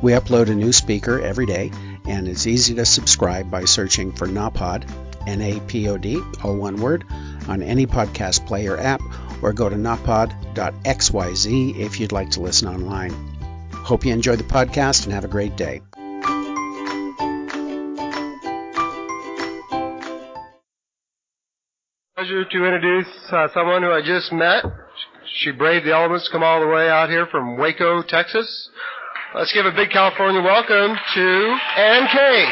We upload a new speaker every day, and it's easy to subscribe by searching for NAPOD, N-A-P-O-D, all one word, on any podcast player app, or go to napod.xyz if you'd like to listen online. Hope you enjoy the podcast and have a great day. Pleasure to introduce uh, someone who I just met. She braved the elements to come all the way out here from Waco, Texas. Let's give a big California welcome to Ann Kay.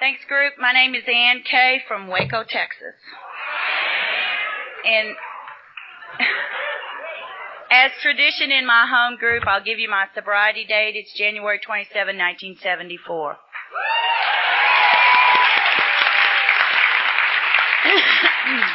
Thanks, group. My name is Ann Kay from Waco, Texas. And as tradition in my home group, I'll give you my sobriety date. It's January 27, 1974.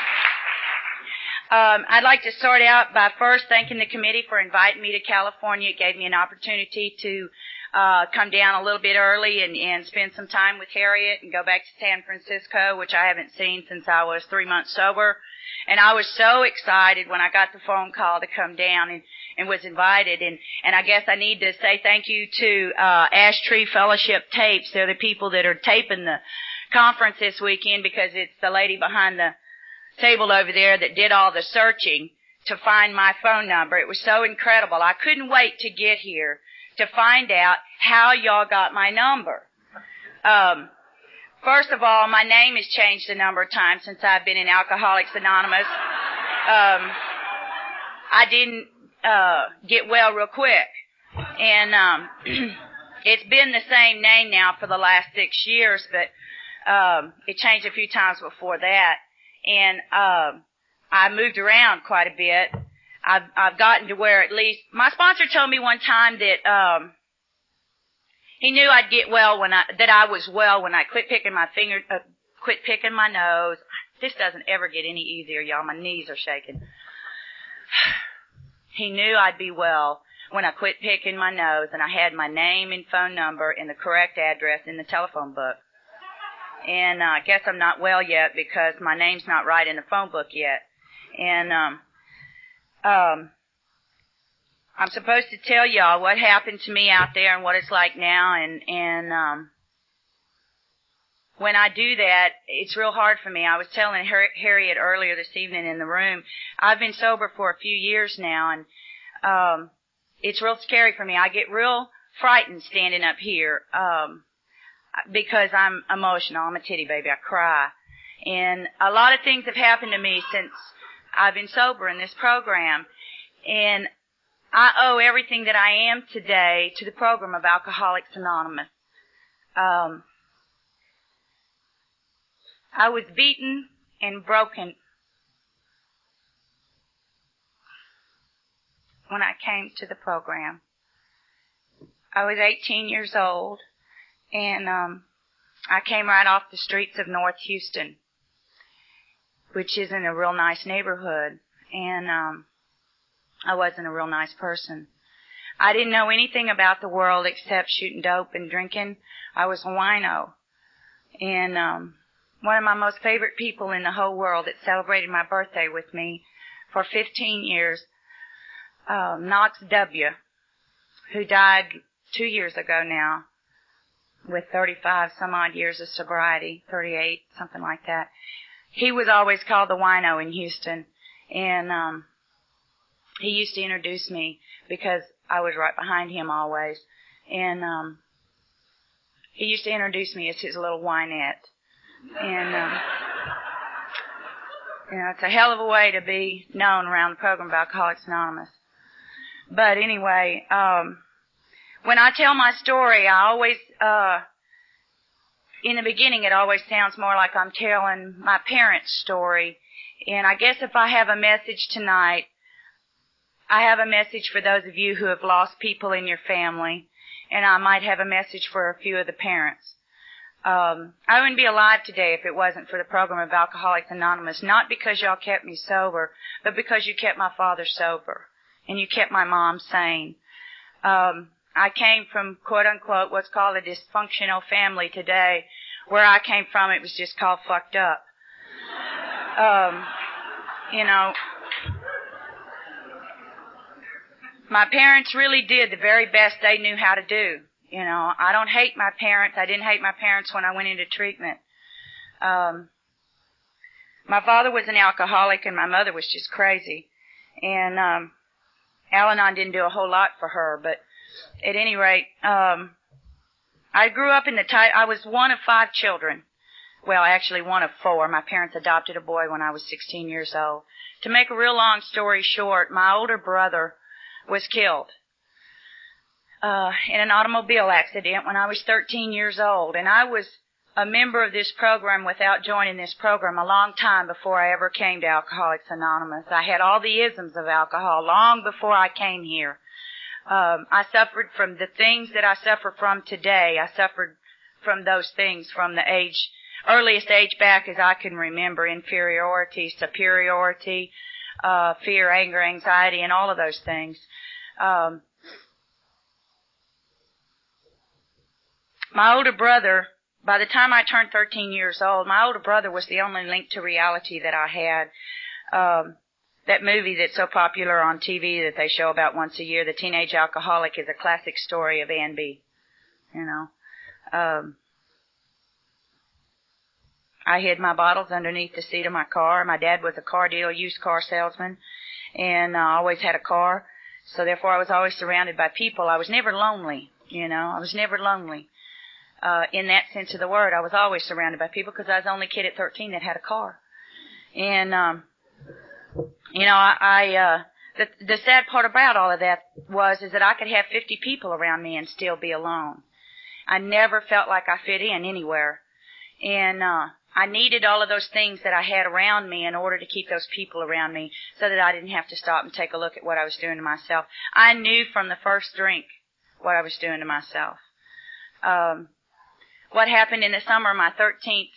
Um, I'd like to start out by first thanking the committee for inviting me to California. It gave me an opportunity to uh, come down a little bit early and, and spend some time with Harriet and go back to San Francisco, which I haven't seen since I was three months sober. And I was so excited when I got the phone call to come down and, and was invited. And, and I guess I need to say thank you to uh, Ash Tree Fellowship Tapes. They're the people that are taping the conference this weekend because it's the lady behind the table over there that did all the searching to find my phone number. It was so incredible. I couldn't wait to get here to find out how y'all got my number. Um, first of all, my name has changed a number of times since I've been in Alcoholics Anonymous. Um, I didn't uh, get well real quick, and um, it's been the same name now for the last six years, but um, it changed a few times before that and um, I moved around quite a bit. I've I've gotten to where at least my sponsor told me one time that um, he knew I'd get well when I that I was well when I quit picking my finger, uh, quit picking my nose. This doesn't ever get any easier, y'all. My knees are shaking. he knew I'd be well when I quit picking my nose and I had my name and phone number and the correct address in the telephone book and uh, I guess I'm not well yet because my name's not right in the phone book yet. And um, um, I'm supposed to tell y'all what happened to me out there and what it's like now. And and um, when I do that, it's real hard for me. I was telling Harriet earlier this evening in the room. I've been sober for a few years now, and um, it's real scary for me. I get real frightened standing up here. Um, because I'm emotional. I'm a titty baby. I cry. And a lot of things have happened to me since I've been sober in this program. And I owe everything that I am today to the program of Alcoholics Anonymous. Um, I was beaten and broken when I came to the program. I was 18 years old and um, I came right off the streets of North Houston, which isn't a real nice neighborhood, and um, I wasn't a real nice person. I didn't know anything about the world except shooting dope and drinking. I was a wino, and um, one of my most favorite people in the whole world that celebrated my birthday with me for 15 years, um, Knox W., who died two years ago now with 35 some odd years of sobriety, 38, something like that. He was always called the wino in Houston. And, um, he used to introduce me because I was right behind him always. And, um, he used to introduce me as his little winette. And, um, you know, it's a hell of a way to be known around the program of Alcoholics Anonymous. But anyway, um, when I tell my story, I always uh, in the beginning, it always sounds more like I'm telling my parents' story. And I guess if I have a message tonight, I have a message for those of you who have lost people in your family, and I might have a message for a few of the parents. Um, I wouldn't be alive today if it wasn't for the program of Alcoholics Anonymous, not because y'all kept me sober, but because you kept my father sober, and you kept my mom sane. Um, I came from quote unquote what's called a dysfunctional family today. Where I came from, it was just called fucked up. Um, you know, my parents really did the very best they knew how to do. You know, I don't hate my parents. I didn't hate my parents when I went into treatment. Um, my father was an alcoholic and my mother was just crazy. And, um, Al-Anon didn't do a whole lot for her, but at any rate, um, I grew up in the tight, I was one of five children. Well, actually one of four. My parents adopted a boy when I was 16 years old. To make a real long story short, my older brother was killed uh, in an automobile accident when I was 13 years old, and I was a member of this program without joining this program a long time before I ever came to Alcoholics Anonymous. I had all the isms of alcohol long before I came here. Um, I suffered from the things that I suffer from today. I suffered from those things from the age, earliest age back as I can remember, inferiority, superiority, uh, fear, anger, anxiety, and all of those things. Um, my older brother, by the time I turned 13 years old, my older brother was the only link to reality that I had. Um, that movie that's so popular on TV that they show about once a year, The Teenage Alcoholic, is a classic story of Ann B. You know, um, I hid my bottles underneath the seat of my car. My dad was a car dealer, used car salesman, and uh, always had a car. So therefore, I was always surrounded by people. I was never lonely. You know, I was never lonely. Uh, in that sense of the word, I was always surrounded by people because I was the only kid at 13 that had a car. And um, you know, I, I uh, the the sad part about all of that was is that I could have 50 people around me and still be alone. I never felt like I fit in anywhere, and uh, I needed all of those things that I had around me in order to keep those people around me, so that I didn't have to stop and take a look at what I was doing to myself. I knew from the first drink what I was doing to myself. Um, what happened in the summer of my 13th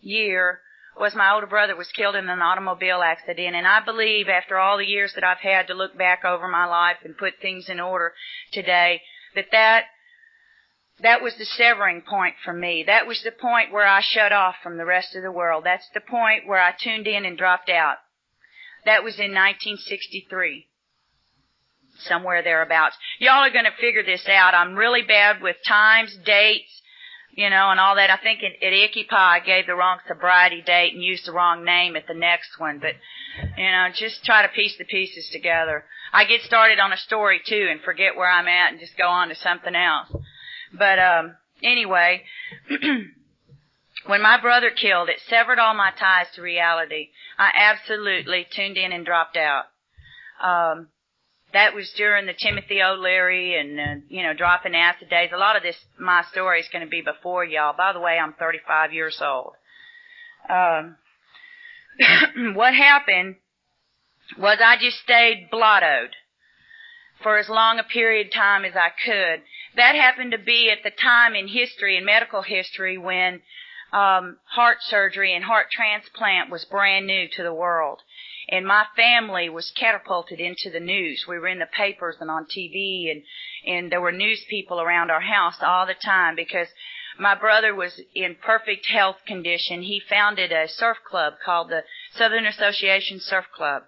year was my older brother was killed in an automobile accident. And I believe after all the years that I've had to look back over my life and put things in order today, that that, that was the severing point for me. That was the point where I shut off from the rest of the world. That's the point where I tuned in and dropped out. That was in 1963 somewhere thereabouts. Y'all are going to figure this out. I'm really bad with times, dates, you know, and all that. I think at, at Icky I gave the wrong sobriety date and used the wrong name at the next one, but, you know, just try to piece the pieces together. I get started on a story too and forget where I'm at and just go on to something else. But, um, anyway, when my brother killed, it severed all my ties to reality. I absolutely tuned in and dropped out. Um, that was during the Timothy O'Leary and uh, you know dropping acid days. A lot of this my story is going to be before y'all. By the way, I'm 35 years old. Um, what happened was I just stayed blottoed for as long a period of time as I could. That happened to be at the time in history, in medical history, when um, heart surgery and heart transplant was brand new to the world and my family was catapulted into the news. We were in the papers and on TV and, and there were news people around our house all the time because my brother was in perfect health condition. He founded a surf club called the Southern Association Surf Club.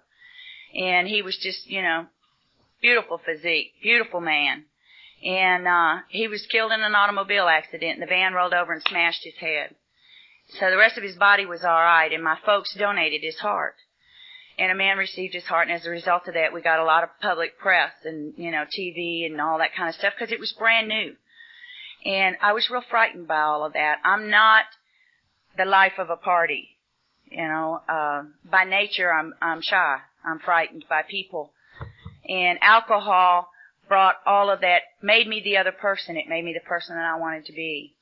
And he was just, you know, beautiful physique, beautiful man. And, uh, he was killed in an automobile accident and the van rolled over and smashed his head. So the rest of his body was alright and my folks donated his heart and a man received his heart, and as a result of that, we got a lot of public press and you know TV and all that kind of stuff because it was brand new. And I was real frightened by all of that. I'm not the life of a party, you know. Uh, by nature, I'm I'm shy. I'm frightened by people, and alcohol brought all of that, made me the other person. It made me the person that I wanted to be.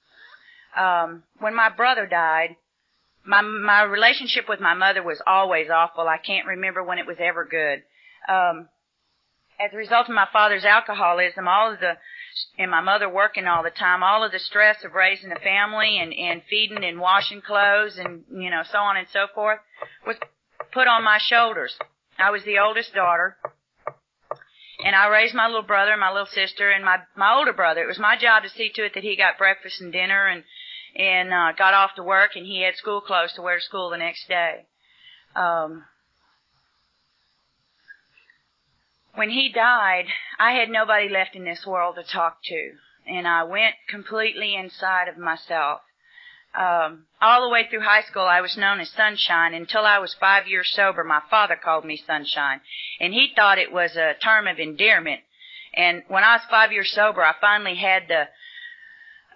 Um, when my brother died, my my relationship with my mother was always awful. I can't remember when it was ever good. Um, as a result of my father's alcoholism, all of the and my mother working all the time, all of the stress of raising a family and and feeding and washing clothes and you know so on and so forth was put on my shoulders. I was the oldest daughter. And I raised my little brother and my little sister and my my older brother. It was my job to see to it that he got breakfast and dinner and and uh, got off to work, and he had school clothes to wear to school the next day. Um, when he died, I had nobody left in this world to talk to, and I went completely inside of myself. Um, all the way through high school, I was known as Sunshine. Until I was five years sober, my father called me Sunshine, and he thought it was a term of endearment. And when I was five years sober, I finally had the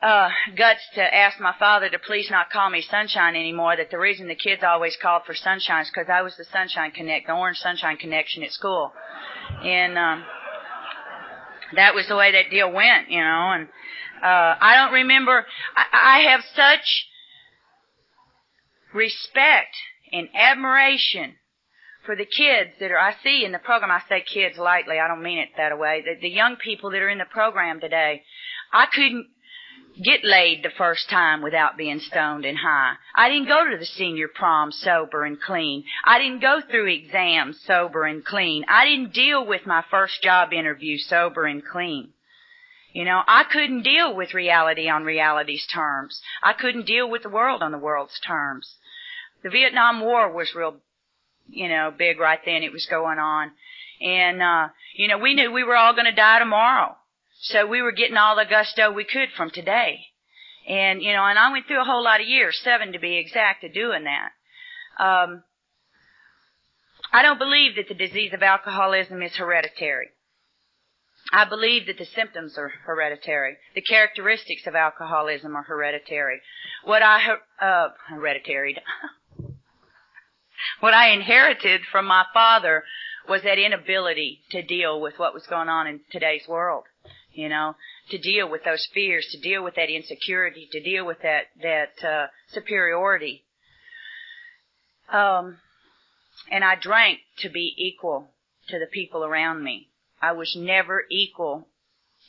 uh, guts to ask my father to please not call me Sunshine anymore. That the reason the kids always called for Sunshine is because I was the Sunshine Connect, the Orange Sunshine Connection at school, and um, that was the way that deal went, you know. And uh, I don't remember. I, I have such respect and admiration for the kids that are I see in the program. I say kids lightly. I don't mean it that way. The, the young people that are in the program today. I couldn't get laid the first time without being stoned and high. I didn't go to the senior prom sober and clean. I didn't go through exams sober and clean. I didn't deal with my first job interview sober and clean. You know, I couldn't deal with reality on reality's terms. I couldn't deal with the world on the world's terms. The Vietnam War was real, you know, big right then. It was going on. And, uh, you know, we knew we were all going to die tomorrow. So we were getting all the gusto we could from today. And, you know, and I went through a whole lot of years, seven to be exact, of doing that. Um, I don't believe that the disease of alcoholism is hereditary. I believe that the symptoms are hereditary. The characteristics of alcoholism are hereditary. What I, uh, hereditary, what I inherited from my father was that inability to deal with what was going on in today's world you know, to deal with those fears, to deal with that insecurity, to deal with that that uh, superiority. Um, and I drank to be equal to the people around me. I was never equal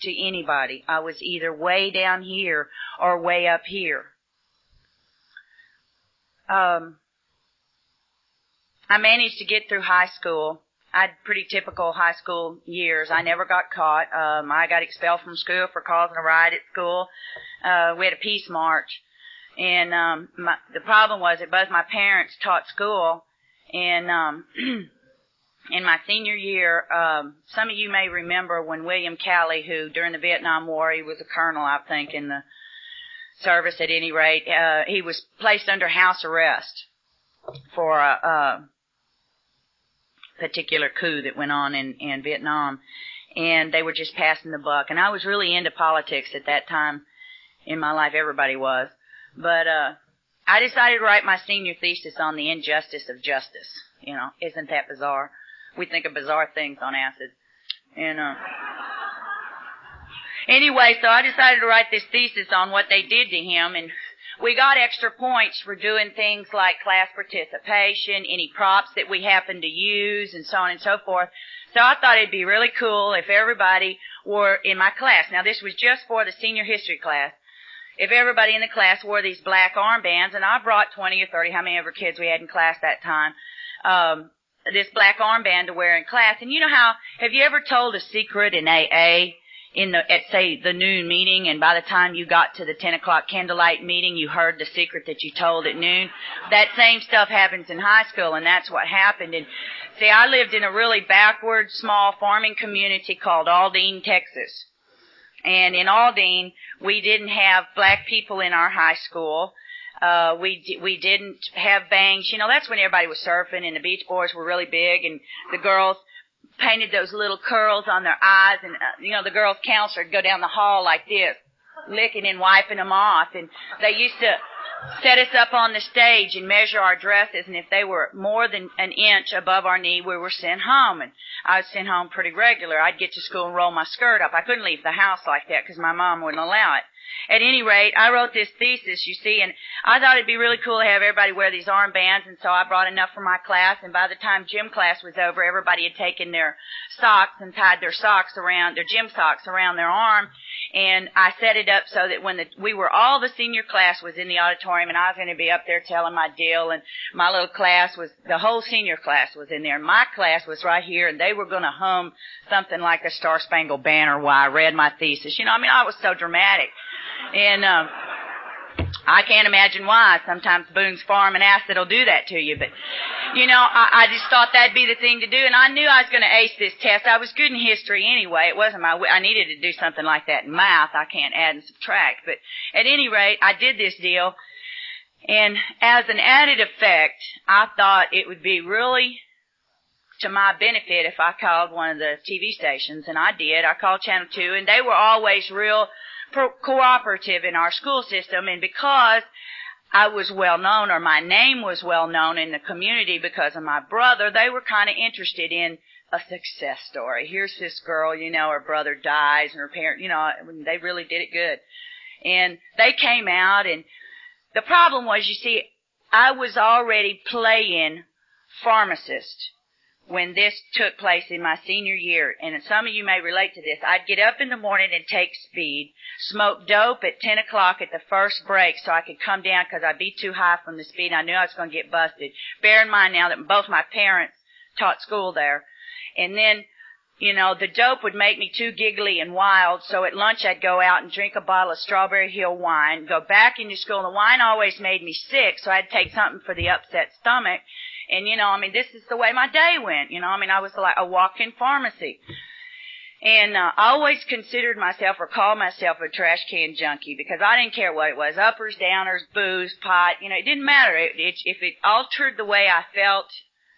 to anybody. I was either way down here or way up here. Um, I managed to get through high school I had pretty typical high school years. I never got caught. Um, I got expelled from school for causing a riot at school. Uh, we had a peace march, and um, my, the problem was that both my parents taught school, and um, in my senior year, um, some of you may remember when William Calley, who during the Vietnam War, he was a colonel, I think, in the service at any rate, uh, he was placed under house arrest for a. Particular coup that went on in, in Vietnam. And they were just passing the buck. And I was really into politics at that time in my life. Everybody was. But, uh, I decided to write my senior thesis on the injustice of justice. You know, isn't that bizarre? We think of bizarre things on acid. And, uh, anyway, so I decided to write this thesis on what they did to him and we got extra points for doing things like class participation, any props that we happened to use, and so on and so forth. So I thought it'd be really cool if everybody were in my class. Now this was just for the senior history class. If everybody in the class wore these black armbands, and I brought 20 or 30, how many ever kids we had in class that time, um, this black armband to wear in class. And you know how, have you ever told a secret in AA? In the at say the noon meeting and by the time you got to the 10 o'clock candlelight meeting you heard the secret that you told at noon that same stuff happens in high school and that's what happened. And see i lived in a really backward small farming community called aldine texas. And in aldine we didn't have black people in our high school. Uh, we we didn't have bangs. You know, that's when everybody was surfing and the beach boys were really big and the girls painted those little curls on their eyes, and uh, you know the girls' counselor would go down the hall like this, licking and wiping them off, and they used to set us up on the stage and measure our dresses, and if they were more than an inch above our knee, we were sent home, and I was sent home pretty regular. I'd get to school and roll my skirt up. I couldn't leave the house like that because my mom wouldn't allow it. At any rate, I wrote this thesis, you see, and I thought it'd be really cool to have everybody wear these armbands, and so I brought enough for my class, and by the time gym class was over, everybody had taken their socks and tied their socks around, their gym socks around their arm, and I set it up so that when the, we were all the senior class was in the auditorium, and I was going to be up there telling my deal, and my little class was, the whole senior class was in there, and my class was right here, and they were going to hum something like a Star Spangled Banner while I read my thesis. You know, I mean, I was so dramatic. And um, I can't imagine why. Sometimes Boone's Farm and acid will do that to you. But, you know, I, I just thought that'd be the thing to do. And I knew I was going to ace this test. I was good in history anyway. It wasn't my, I needed to do something like that in math. I can't add and subtract. But at any rate, I did this deal. And as an added effect, I thought it would be really to my benefit if I called one of the TV stations, and I did. I called Channel 2, and they were always real pro- cooperative in our school system, and because I was well known, or my name was well known in the community because of my brother, they were kind of interested in a success story. Here's this girl, you know, her brother dies and her parent, you know, they really did it good. And they came out and the problem was, you see, I was already playing pharmacist when this took place in my senior year, and some of you may relate to this, I'd get up in the morning and take speed, smoke dope at 10 o'clock at the first break so I could come down because I'd be too high from the speed. I knew I was going to get busted. Bear in mind now that both my parents taught school there. And then, you know, the dope would make me too giggly and wild, so at lunch I'd go out and drink a bottle of Strawberry Hill wine, go back into school, the wine always made me sick, so I'd take something for the upset stomach, and you know, I mean, this is the way my day went. You know, I mean, I was like a walk-in pharmacy. And uh, I always considered myself or called myself a trash can junkie because I didn't care what it was, uppers, downers, booze, pot. You know, it didn't matter. It, it, if it altered the way I felt,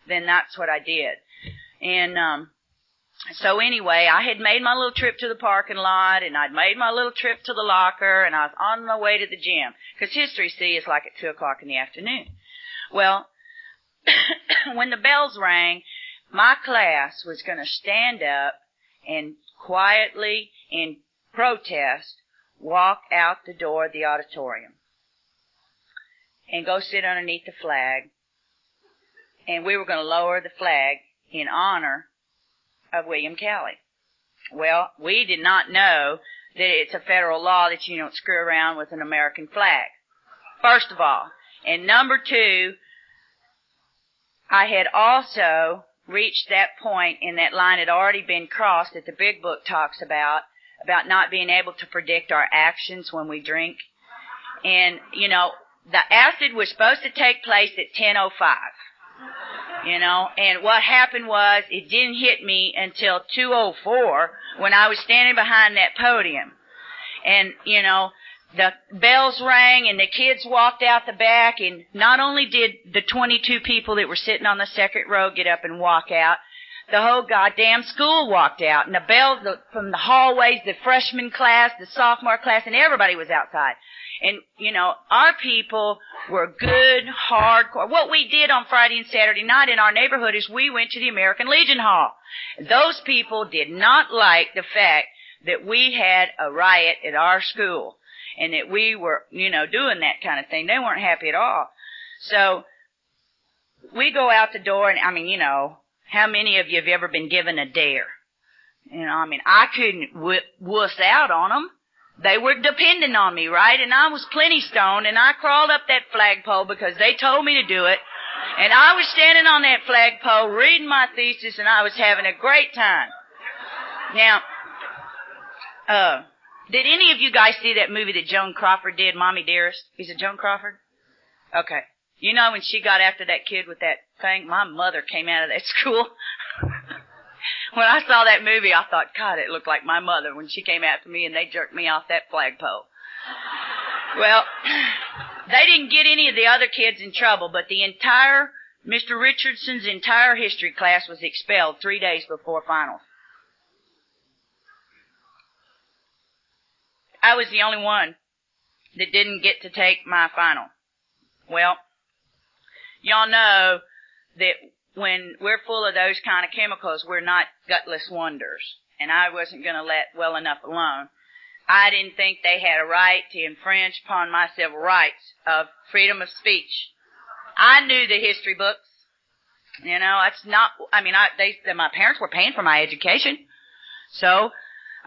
then that's what I did. And um, so anyway, I had made my little trip to the parking lot, and I'd made my little trip to the locker, and I was on my way to the gym because history C is like at two o'clock in the afternoon. Well, when the bells rang, my class was going to stand up and quietly, in protest, walk out the door of the auditorium and go sit underneath the flag. And we were going to lower the flag in honor of William Calley. Well, we did not know that it's a federal law that you don't screw around with an American flag. First of all. And number two, I had also reached that point in that line had already been crossed that the big book talks about, about not being able to predict our actions when we drink. And, you know, the acid was supposed to take place at 10.05. You know, and what happened was it didn't hit me until 2.04 when I was standing behind that podium. And, you know, the bells rang and the kids walked out the back and not only did the 22 people that were sitting on the second row get up and walk out, the whole goddamn school walked out and the bells the, from the hallways, the freshman class, the sophomore class, and everybody was outside. And, you know, our people were good, hardcore. What we did on Friday and Saturday night in our neighborhood is we went to the American Legion Hall. Those people did not like the fact that we had a riot at our school and that we were, you know, doing that kind of thing. They weren't happy at all. So we go out the door and I mean, you know, how many of you have ever been given a dare? You know, I mean, I couldn't wuss out on them. They were depending on me, right? And I was plenty stoned and I crawled up that flagpole because they told me to do it. And I was standing on that flagpole reading my thesis and I was having a great time. Now, uh, did any of you guys see that movie that Joan Crawford did, Mommy Dearest? Is it Joan Crawford? Okay. You know when she got after that kid with that thing? My mother came out of that school. when I saw that movie, I thought, God, it looked like my mother when she came after me and they jerked me off that flagpole. well, they didn't get any of the other kids in trouble, but the entire, Mr. Richardson's entire history class was expelled three days before finals. I was the only one that didn't get to take my final. Well, y'all know that when we're full of those kind of chemicals, we're not gutless wonders. And I wasn't going to let well enough alone. I didn't think they had a right to infringe upon my civil rights of freedom of speech. I knew the history books. You know, that's not, I mean, I, they, my parents were paying for my education. So,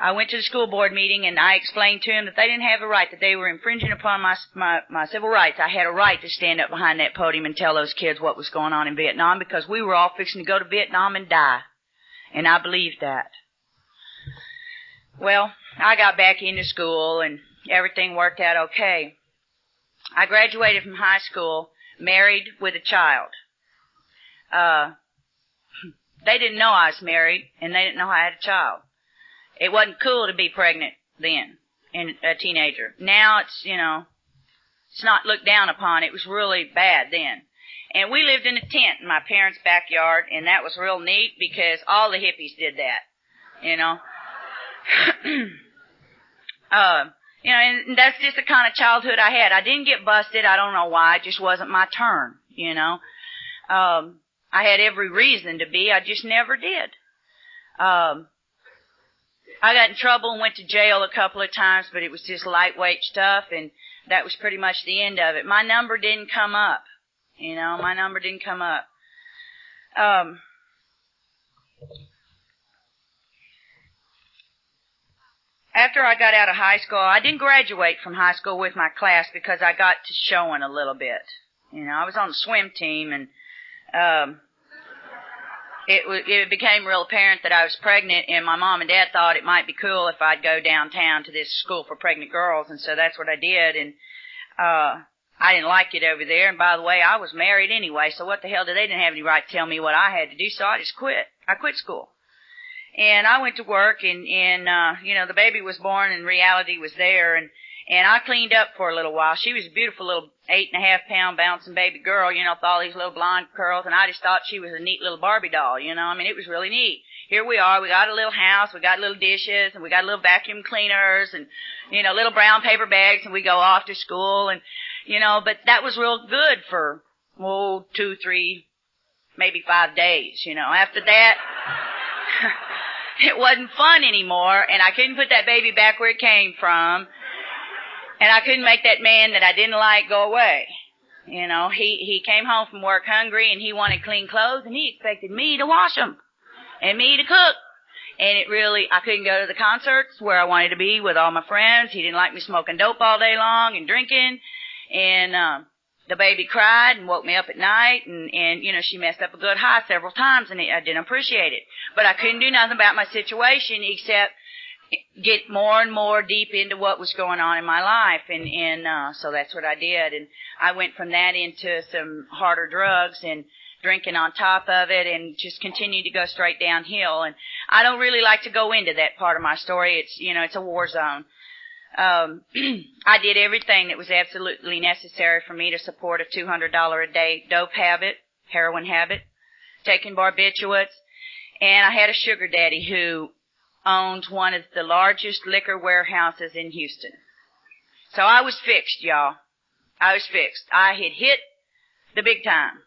I went to the school board meeting and I explained to them that they didn't have a right, that they were infringing upon my, my, my civil rights. I had a right to stand up behind that podium and tell those kids what was going on in Vietnam because we were all fixing to go to Vietnam and die. And I believed that. Well, I got back into school and everything worked out okay. I graduated from high school, married with a child. Uh, they didn't know I was married and they didn't know I had a child. It wasn't cool to be pregnant then, and a teenager. Now it's, you know, it's not looked down upon. It was really bad then. And we lived in a tent in my parents' backyard, and that was real neat because all the hippies did that, you know. uh, you know, and that's just the kind of childhood I had. I didn't get busted. I don't know why. It just wasn't my turn, you know. Um, I had every reason to be. I just never did. Um, I got in trouble and went to jail a couple of times, but it was just lightweight stuff, and that was pretty much the end of it. My number didn't come up. You know, my number didn't come up. Um, after I got out of high school, I didn't graduate from high school with my class because I got to showing a little bit. You know, I was on the swim team and, um, it, it became real apparent that I was pregnant and my mom and dad thought it might be cool if I'd go downtown to this school for pregnant girls and so that's what I did and, uh, I didn't like it over there and by the way I was married anyway so what the hell did they didn't have any right to tell me what I had to do so I just quit. I quit school. And I went to work and, and, uh, you know, the baby was born and reality was there and, and I cleaned up for a little while. She was a beautiful little eight and a half pound bouncing baby girl, you know, with all these little blonde curls and I just thought she was a neat little Barbie doll, you know, I mean, it was really neat. Here we are, we got a little house, we got little dishes and we got little vacuum cleaners and, you know, little brown paper bags and we go off to school and, you know, but that was real good for, oh, two, three, maybe five days, you know. After that, it wasn't fun anymore and I couldn't put that baby back where it came from. And I couldn't make that man that I didn't like go away. You know, he, he came home from work hungry and he wanted clean clothes and he expected me to wash them and me to cook. And it really, I couldn't go to the concerts where I wanted to be with all my friends. He didn't like me smoking dope all day long and drinking. And, um, the baby cried and woke me up at night and, and, you know, she messed up a good high several times and I didn't appreciate it. But I couldn't do nothing about my situation except get more and more deep into what was going on in my life and, and, uh, so that's what I did. And I went from that into some harder drugs and, drinking on top of it and just continued to go straight downhill and I don't really like to go into that part of my story. It's you know, it's a war zone. Um, I did everything that was absolutely necessary for me to support a $200 a day dope habit, heroin habit, taking barbiturates, and I had a sugar daddy who owned one of the largest liquor warehouses in Houston. So I was fixed, y'all. I was fixed. I had hit the big time.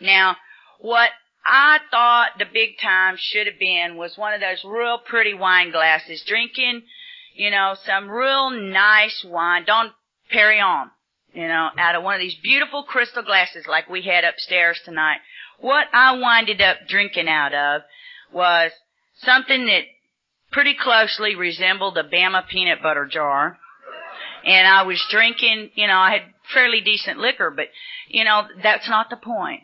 Now, what I thought the big time should have been was one of those real pretty wine glasses, drinking you know, some real nice wine, Dom Perignon, you know, out of one of these beautiful crystal glasses like we had upstairs tonight. What I winded up drinking out of was something that pretty closely resembled a Bama peanut butter jar. And I was drinking, you know, I had fairly decent liquor, but, you know, that's not the point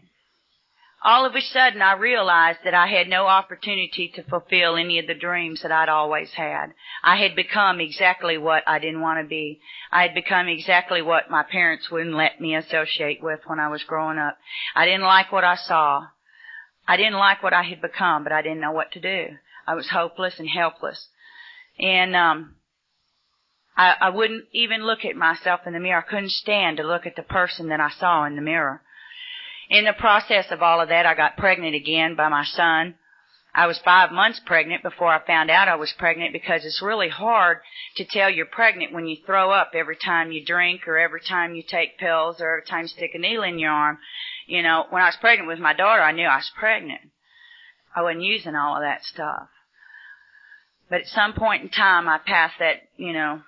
all of a sudden I realized that I had no opportunity to fulfill any of the dreams that I'd always had. I had become exactly what I didn't want to be. I had become exactly what my parents wouldn't let me associate with when I was growing up. I didn't like what I saw. I didn't like what I had become, but I didn't know what to do. I was hopeless and helpless. And, um, I, I wouldn't even look at myself in the mirror. I couldn't stand to look at the person that I saw in the mirror. In the process of all of that, I got pregnant again by my son. I was five months pregnant before I found out I was pregnant because it's really hard to tell you're pregnant when you throw up every time you drink or every time you take pills or every time you stick a needle in your arm. You know, when I was pregnant with my daughter, I knew I was pregnant. I wasn't using all of that stuff. But at some point in time, I passed that, you know,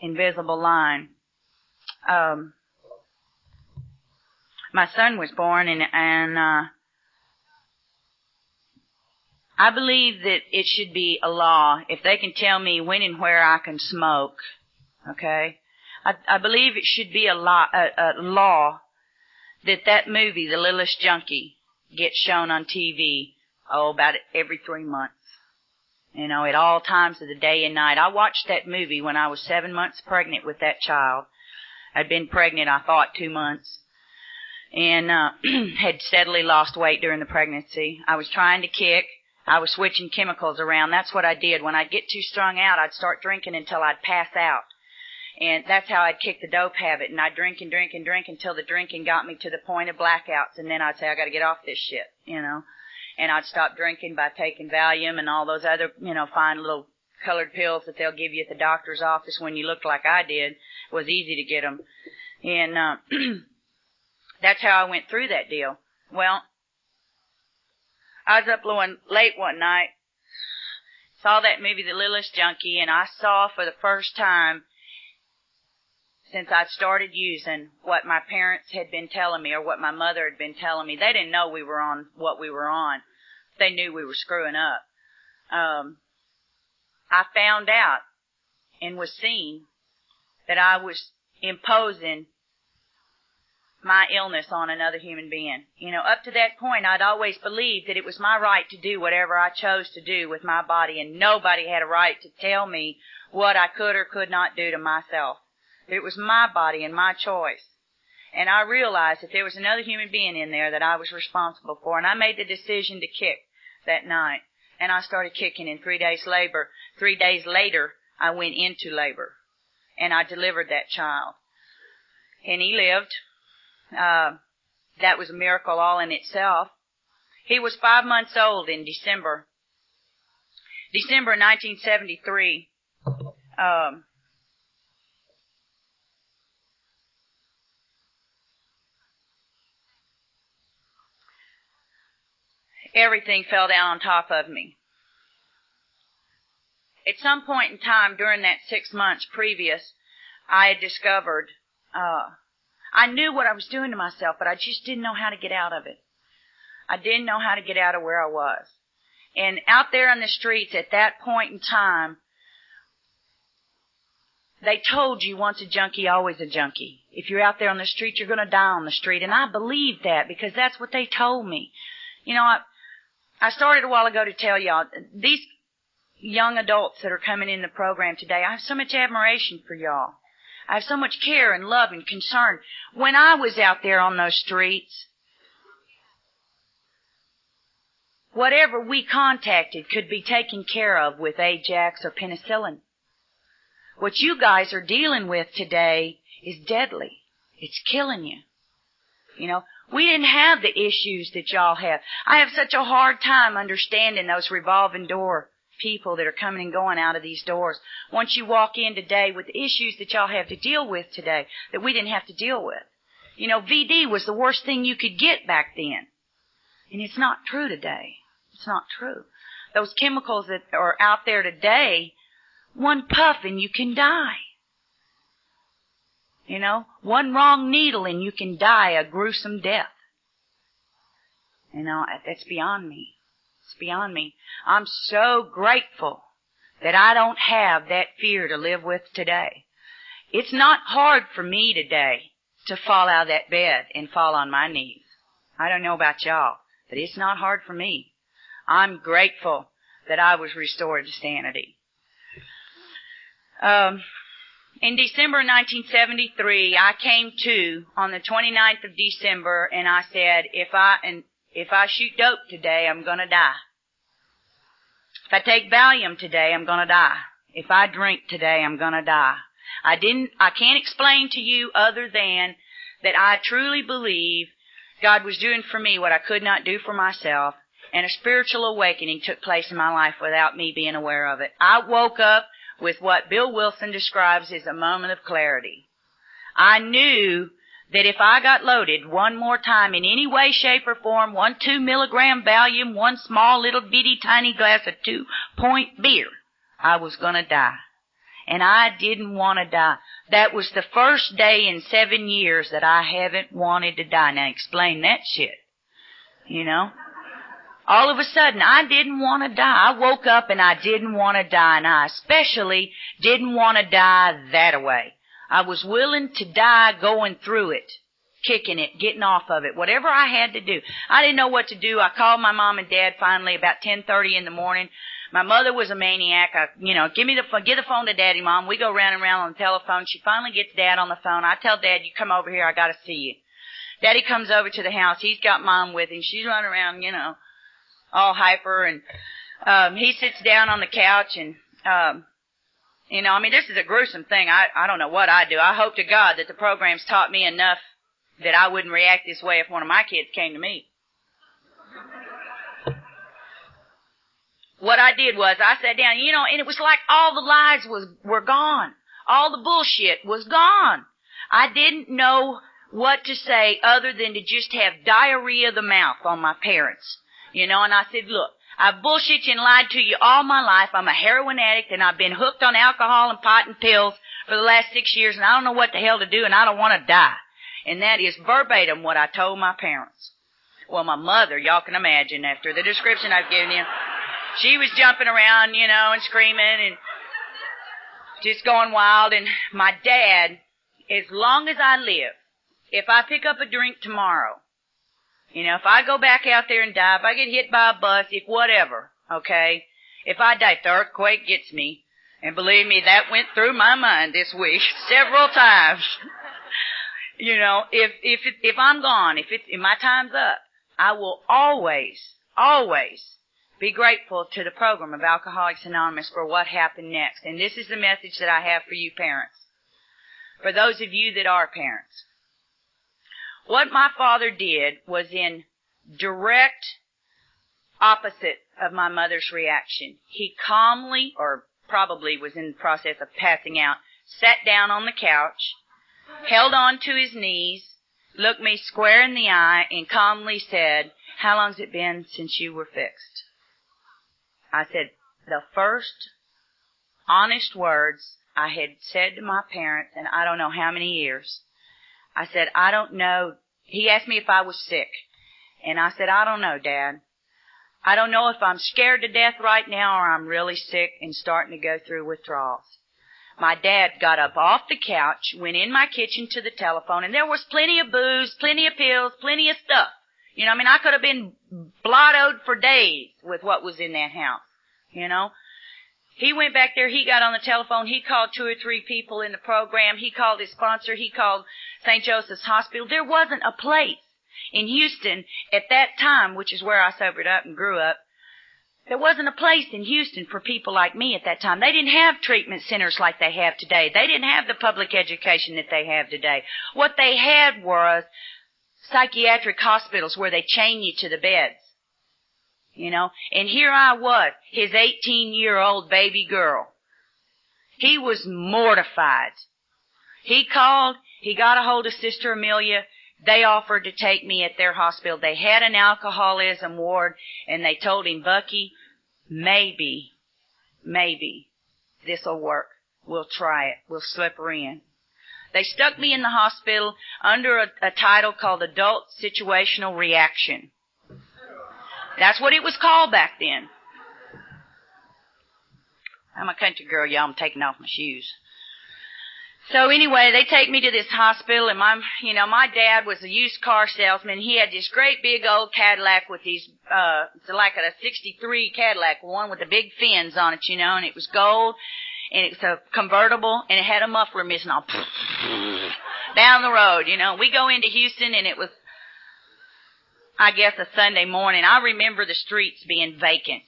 invisible line. Um, my son was born and, and, uh, I believe that it should be a law if they can tell me when and where I can smoke. Okay, I, I believe it should be a law, a, a law that that movie, The Littlest Junkie, gets shown on TV. Oh, about every three months. You know, at all times of the day and night. I watched that movie when I was seven months pregnant with that child. I'd been pregnant, I thought, two months. And, uh, had steadily lost weight during the pregnancy. I was trying to kick. I was switching chemicals around. That's what I did. When I'd get too strung out, I'd start drinking until I'd pass out. And that's how I'd kick the dope habit. And I'd drink and drink and drink until the drinking got me to the point of blackouts. And then I'd say, I gotta get off this shit, you know. And I'd stop drinking by taking Valium and all those other, you know, fine little colored pills that they'll give you at the doctor's office when you look like I did. It was easy to get them. And, uh, that's how I went through that deal. Well, I was up late one night, saw that movie, The Littlest Junkie, and I saw for the first time since I started using what my parents had been telling me or what my mother had been telling me. They didn't know we were on what we were on. They knew we were screwing up. Um, I found out and was seen that I was imposing my illness on another human being. You know, up to that point, I'd always believed that it was my right to do whatever I chose to do with my body, and nobody had a right to tell me what I could or could not do to myself. It was my body and my choice. And I realized that there was another human being in there that I was responsible for, and I made the decision to kick that night. And I started kicking in three days labor. Three days later, I went into labor, and I delivered that child. And he lived uh, that was a miracle all in itself. He was five months old in December. December 1973. Um, everything fell down on top of me. At some point in time during that six months previous, I had discovered uh, I knew what I was doing to myself, but I just didn't know how to get out of it. I didn't know how to get out of where I was. And out there on the streets at that point in time, they told you once a junkie, always a junkie. If you're out there on the street, you're going to die on the street. And I believed that because that's what they told me. You know, I, I started a while ago to tell y'all, these young adults that are coming in the program today, I have so much admiration for y'all. I have so much care and love and concern. When I was out there on those streets, whatever we contacted could be taken care of with Ajax or penicillin. What you guys are dealing with today is deadly. It's killing you. You know, we didn't have the issues that y'all have. I have such a hard time understanding those revolving door people that are coming and going out of these doors. Once you walk in today with the issues that y'all have to deal with today that we didn't have to deal with. You know, VD was the worst thing you could get back then. And it's not true today. It's not true. Those chemicals that are out there today, one puff and you can die. You know, one wrong needle and you can die a gruesome death. You know, that's beyond me It's beyond me. I'm so grateful that I don't have that fear to live with today. It's not hard for me today to fall out of that bed and fall on my knees. I don't know about y'all, but it's not hard for me. I'm grateful that I was restored to sanity. Um, in December 1973, I came to on the 29th of December and I said, if I, and if I shoot dope today, I'm gonna die. If I take Valium today, I'm gonna die. If I drink today, I'm gonna die. I didn't, I can't explain to you other than that I truly believe God was doing for me what I could not do for myself, and a spiritual awakening took place in my life without me being aware of it. I woke up with what Bill Wilson describes as a moment of clarity. I knew that if I got loaded one more time in any way, shape, or form, one two milligram Valium, one small little bitty tiny glass of two point beer, I was gonna die. And I didn't want to die. That was the first day in seven years that I haven't wanted to die. Now explain that shit. You know? All of a sudden, I didn't want to die. I woke up and I didn't want to die, and I especially didn't want to die that way. I was willing to die going through it, kicking it, getting off of it, whatever I had to do. I didn't know what to do. I called my mom and dad finally about 10:30 in the morning. My mother was a maniac. I, you know, give me the phone, give the phone to daddy, mom. We go round and round on the telephone. She finally gets dad on the phone. I tell dad, you come over here. I got to see you. Daddy comes over to the house. He's got mom with him. She's running around, you know, all hyper and um he sits down on the couch and um you know, I mean this is a gruesome thing. I I don't know what I'd do. I hope to God that the program's taught me enough that I wouldn't react this way if one of my kids came to me. What I did was I sat down, you know, and it was like all the lies was were gone. All the bullshit was gone. I didn't know what to say other than to just have diarrhea of the mouth on my parents. You know, and I said, look, I've bullshit you and lied to you all my life. I'm a heroin addict and I've been hooked on alcohol and pot and pills for the last six years and I don't know what the hell to do and I don't want to die. And that is verbatim what I told my parents. Well, my mother, y'all can imagine after the description I've given you, she was jumping around, you know, and screaming and just going wild. And my dad, as long as I live, if I pick up a drink tomorrow, you know, if I go back out there and die, if I get hit by a bus, if whatever, okay, if I die, the earthquake gets me, and believe me, that went through my mind this week several times. you know, if if if I'm gone, if it's if my time's up, I will always, always be grateful to the program of Alcoholics Anonymous for what happened next. And this is the message that I have for you parents. For those of you that are parents. What my father did was in direct opposite of my mother's reaction. He calmly, or probably was in the process of passing out, sat down on the couch, held on to his knees, looked me square in the eye, and calmly said, How long's it been since you were fixed? I said, the first honest words I had said to my parents in I don't know how many years. I said, I don't know. He asked me if I was sick. And I said, I don't know, Dad. I don't know if I'm scared to death right now or I'm really sick and starting to go through withdrawals. My dad got up off the couch, went in my kitchen to the telephone, and there was plenty of booze, plenty of pills, plenty of stuff. You know, I mean, I could have been blottoed for days with what was in that house. You know? He went back there, he got on the telephone, he called two or three people in the program, he called his sponsor, he called St. Joseph's Hospital. There wasn't a place in Houston at that time, which is where I sobered up and grew up. There wasn't a place in Houston for people like me at that time. They didn't have treatment centers like they have today. They didn't have the public education that they have today. What they had was psychiatric hospitals where they chain you to the beds you know. And here I was, his 18 year old baby girl. He was mortified. He called, he got a hold of Sister Amelia. They offered to take me at their hospital. They had an alcoholism ward and they told him, Bucky, maybe, maybe this'll work. We'll try it. We'll slip her in. They stuck me in the hospital under a, a title called Adult Situational Reaction. That's what it was called back then. I'm a country girl, y'all. I'm taking off my shoes. So anyway, they take me to this hospital and my, you know, my dad was a used car salesman. He had this great big old Cadillac with these, uh, it's like a 63 Cadillac, one with the big fins on it, you know, and it was gold and it was a convertible and it had a muffler missing all down the road, you know. We go into Houston and it was I guess a Sunday morning. I remember the streets being vacant.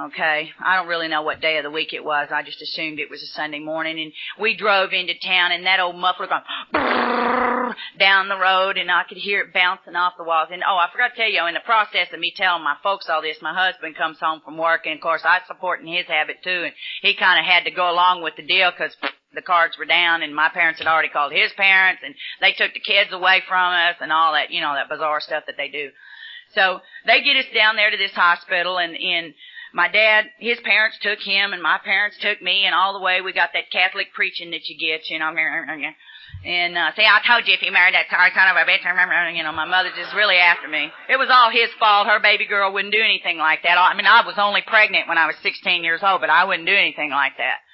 Okay. I don't really know what day of the week it was. I just assumed it was a Sunday morning and we drove into town and that old muffler going down the road and I could hear it bouncing off the walls. And oh, I forgot to tell you, in the process of me telling my folks all this, my husband comes home from work and of course I supporting his habit too and he kind of had to go along with the deal because the cards were down and my parents had already called his parents and they took the kids away from us and all that, you know, that bizarre stuff that they do. So they get us down there to this hospital and, and my dad, his parents took him and my parents took me and all the way we got that Catholic preaching that you get, you know, and uh, say, I told you if you married that sorry son of a bitch, you know, my mother just really after me. It was all his fault. Her baby girl wouldn't do anything like that. I mean, I was only pregnant when I was 16 years old, but I wouldn't do anything like that.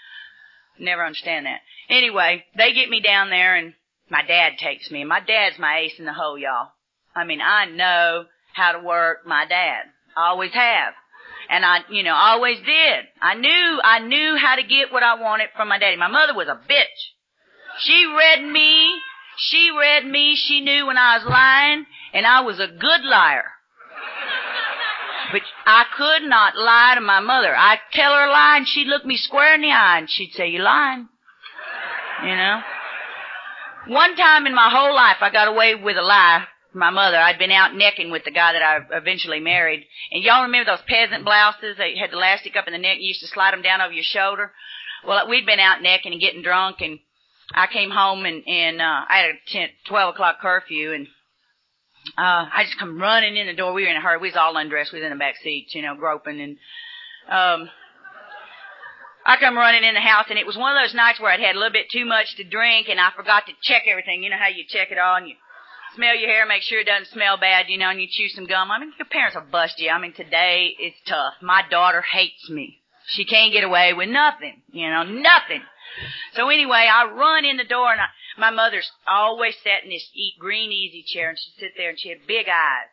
Never understand that. Anyway, they get me down there and my dad takes me. And my dad's my ace in the hole, y'all. I mean, I know how to work my dad. I always have. And I, you know, always did. I knew, I knew how to get what I wanted from my daddy. My mother was a bitch. She read me, she read me, she knew when I was lying, and I was a good liar. I could not lie to my mother. I'd tell her a lie and she'd look me square in the eye and she'd say, you lying. You know? One time in my whole life I got away with a lie from my mother. I'd been out necking with the guy that I eventually married. And y'all remember those peasant blouses that had the elastic up in the neck and you used to slide them down over your shoulder? Well, we'd been out necking and getting drunk and I came home and, and, uh, I had a 10, 12 o'clock curfew and, uh, I just come running in the door. We were in a hurry. We was all undressed. We was in the back seats, you know, groping and, um, I come running in the house and it was one of those nights where I'd had a little bit too much to drink and I forgot to check everything. You know how you check it all and you smell your hair, make sure it doesn't smell bad, you know, and you chew some gum. I mean, your parents will bust you. I mean, today it's tough. My daughter hates me. She can't get away with nothing, you know, nothing. So anyway, I run in the door and I, my mother's always sat in this eat green easy chair and she'd sit there and she had big eyes.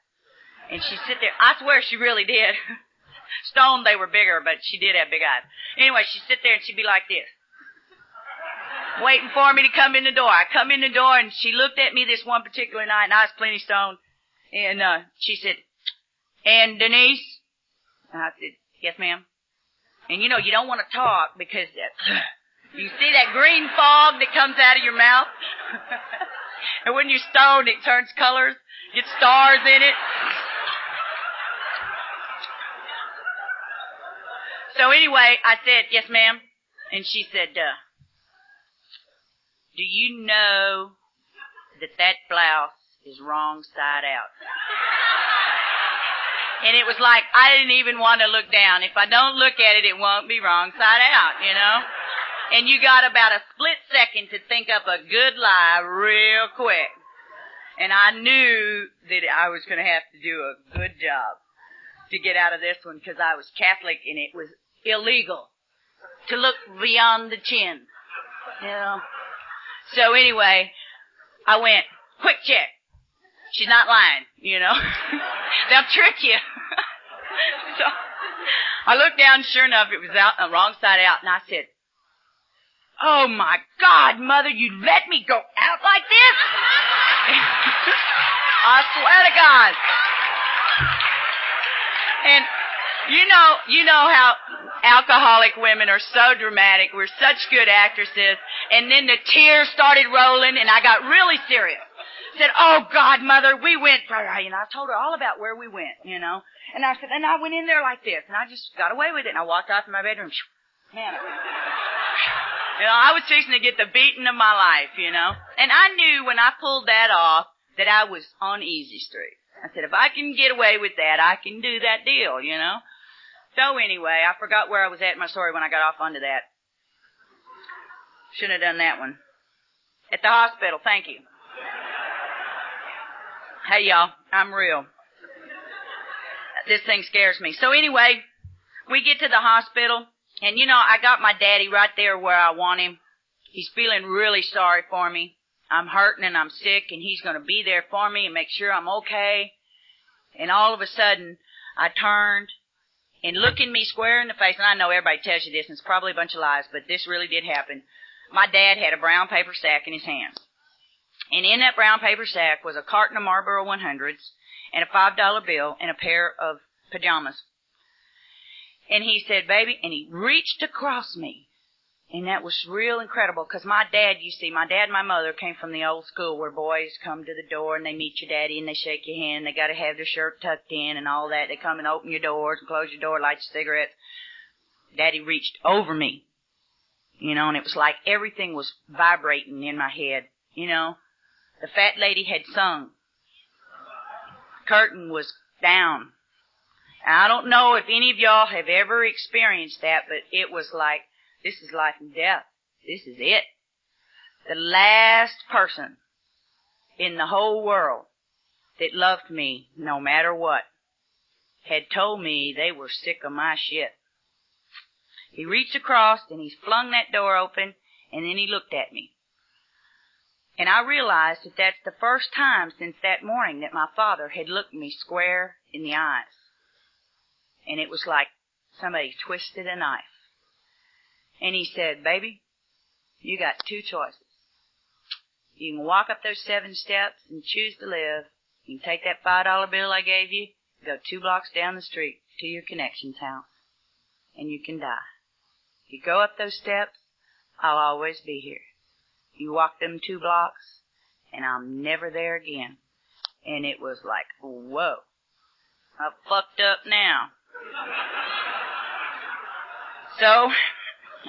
And she'd sit there, I swear she really did. Stone, they were bigger, but she did have big eyes. Anyway, she'd sit there and she'd be like this. Waiting for me to come in the door. I come in the door and she looked at me this one particular night and I was plenty stoned. And, uh, she said, and Denise? And I said, yes ma'am. And you know, you don't want to talk because uh, you see that green fog that comes out of your mouth? and when you're stoned, it turns colors, gets stars in it. So anyway, I said, yes ma'am. And she said, uh, do you know that that blouse is wrong side out? And it was like, I didn't even want to look down. If I don't look at it, it won't be wrong side out, you know? And you got about a split second to think up a good lie real quick. And I knew that I was going to have to do a good job to get out of this one because I was Catholic and it was illegal to look beyond the chin. You know? So anyway, I went, quick check. She's not lying, you know. They'll trick you. so I looked down, sure enough, it was out, the wrong side out, and I said, Oh my God, mother, you let me go out like this? I swear to God. And you know, you know how alcoholic women are so dramatic. We're such good actresses. And then the tears started rolling and I got really serious. Said, oh God, mother, we went, and I told her all about where we went, you know. And I said, and I went in there like this and I just got away with it and I walked out to my bedroom. Man, you know, I was fixing to get the beating of my life, you know. And I knew when I pulled that off that I was on easy street. I said, if I can get away with that, I can do that deal, you know. So anyway, I forgot where I was at in my story when I got off onto that. Shouldn't have done that one. At the hospital, thank you. Hey y'all, I'm real. This thing scares me. So anyway, we get to the hospital and you know, I got my daddy right there where I want him. He's feeling really sorry for me. I'm hurting and I'm sick and he's going to be there for me and make sure I'm okay. And all of a sudden, I turned and looking me square in the face, and I know everybody tells you this and it's probably a bunch of lies, but this really did happen. My dad had a brown paper sack in his hands. And in that brown paper sack was a carton of Marlboro 100s and a $5 bill and a pair of pajamas. And he said, baby, and he reached across me. And that was real incredible because my dad, you see, my dad and my mother came from the old school where boys come to the door and they meet your daddy and they shake your hand. They got to have their shirt tucked in and all that. They come and open your doors and close your door, light your cigarettes. Daddy reached over me. you know, and it was like everything was vibrating in my head, you know. The fat lady had sung. Curtain was down. I don't know if any of y'all have ever experienced that, but it was like, this is life and death. This is it. The last person in the whole world that loved me no matter what had told me they were sick of my shit. He reached across and he flung that door open and then he looked at me. And I realized that that's the first time since that morning that my father had looked me square in the eyes. And it was like somebody twisted a knife. And he said, baby, you got two choices. You can walk up those seven steps and choose to live. You can take that five dollar bill I gave you, go two blocks down the street to your connection's house, and you can die. If You go up those steps, I'll always be here. You walk them two blocks, and I'm never there again. And it was like, whoa, I'm fucked up now. So,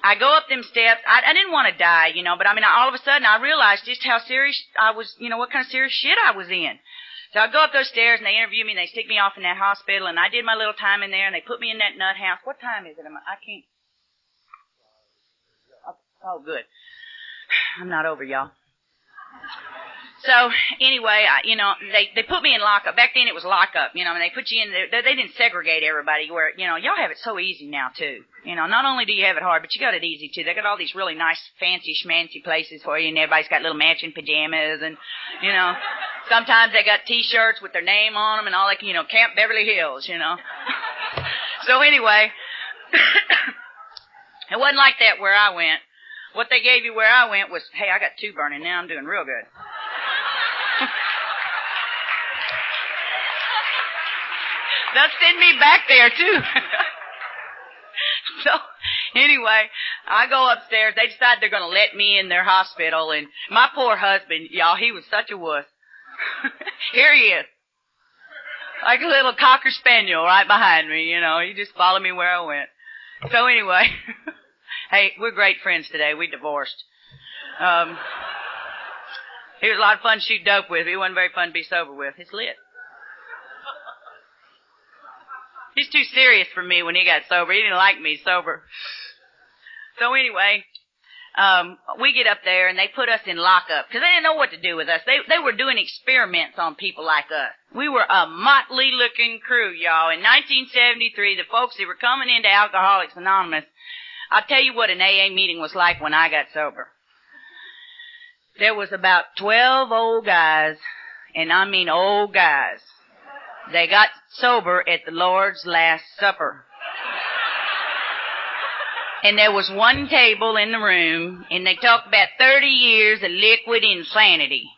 I go up them steps. I, I didn't want to die, you know, but I mean, all of a sudden I realized just how serious I was, you know, what kind of serious shit I was in. So I go up those stairs and they interview me and they stick me off in that hospital and I did my little time in there and they put me in that nut house. What time is it? I can't. Oh, good. I'm not over, y'all. So anyway, I, you know, they they put me in lockup. Back then it was lockup. You know, and they put you in. They, they didn't segregate everybody. Where you know, y'all have it so easy now too. You know, not only do you have it hard, but you got it easy too. They got all these really nice, fancy, schmancy places for you, and everybody's got little matching pajamas, and you know, sometimes they got T-shirts with their name on them and all like you know, Camp Beverly Hills. You know. so anyway, it wasn't like that where I went. What they gave you where I went was, hey, I got two burning now. I'm doing real good. They'll send me back there too. so anyway, I go upstairs. They decide they're going to let me in their hospital, and my poor husband, y'all, he was such a wuss. Here he is, like a little cocker spaniel right behind me. You know, he just followed me where I went. So anyway, hey, we're great friends today. We divorced. Um, he was a lot of fun to shoot dope with. He wasn't very fun to be sober with. It's lit. He's too serious for me when he got sober. He didn't like me sober. So anyway, um, we get up there and they put us in lockup because they didn't know what to do with us. They they were doing experiments on people like us. We were a motley looking crew, y'all. In 1973, the folks that were coming into Alcoholics Anonymous, I'll tell you what an AA meeting was like when I got sober. There was about 12 old guys, and I mean old guys, they got sober at the Lord's Last Supper. And there was one table in the room, and they talked about 30 years of liquid insanity.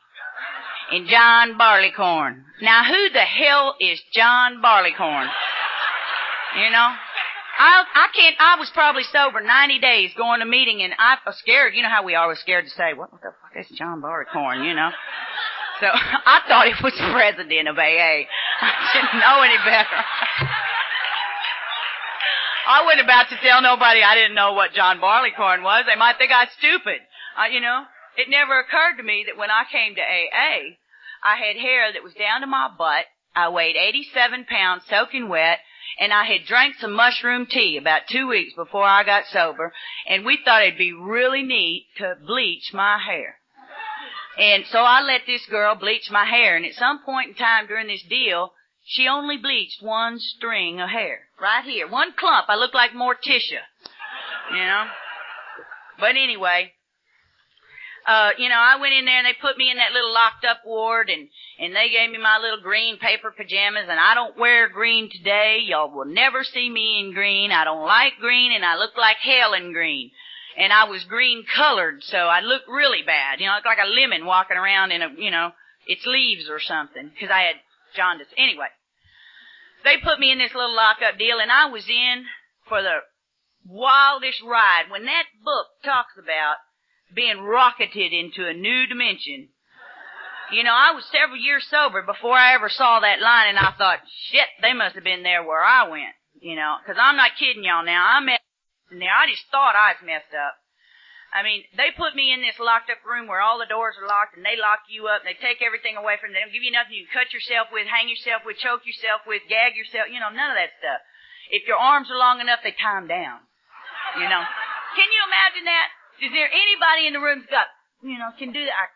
And John Barleycorn. Now, who the hell is John Barleycorn? You know? I I can't. I was probably sober 90 days going to meeting, and I was scared. You know how we are, always scared to say, "What, what the fuck is John Barleycorn?" You know. So I thought he was president of AA. I didn't know any better. I wasn't about to tell nobody I didn't know what John Barleycorn was. They might think I was stupid. Uh, you know, it never occurred to me that when I came to AA, I had hair that was down to my butt. I weighed 87 pounds soaking wet and I had drank some mushroom tea about two weeks before I got sober and we thought it'd be really neat to bleach my hair. And so I let this girl bleach my hair, and at some point in time during this deal, she only bleached one string of hair. Right here. One clump. I look like Morticia. You know? But anyway, uh, you know, I went in there and they put me in that little locked up ward and, and they gave me my little green paper pajamas and I don't wear green today. Y'all will never see me in green. I don't like green and I look like hell in green and I was green colored, so I looked really bad. You know, I looked like a lemon walking around in a, you know, its leaves or something, because I had jaundice. Anyway, they put me in this little lockup deal, and I was in for the wildest ride. When that book talks about being rocketed into a new dimension, you know, I was several years sober before I ever saw that line, and I thought, shit, they must have been there where I went. You know, because I'm not kidding y'all now. I met there. I just thought I was messed up. I mean, they put me in this locked up room where all the doors are locked and they lock you up and they take everything away from you. They don't give you nothing you can cut yourself with, hang yourself with, choke yourself with, gag yourself, you know, none of that stuff. If your arms are long enough, they tie them down. You know. Can you imagine that? Is there anybody in the room that's got, you know, can do that?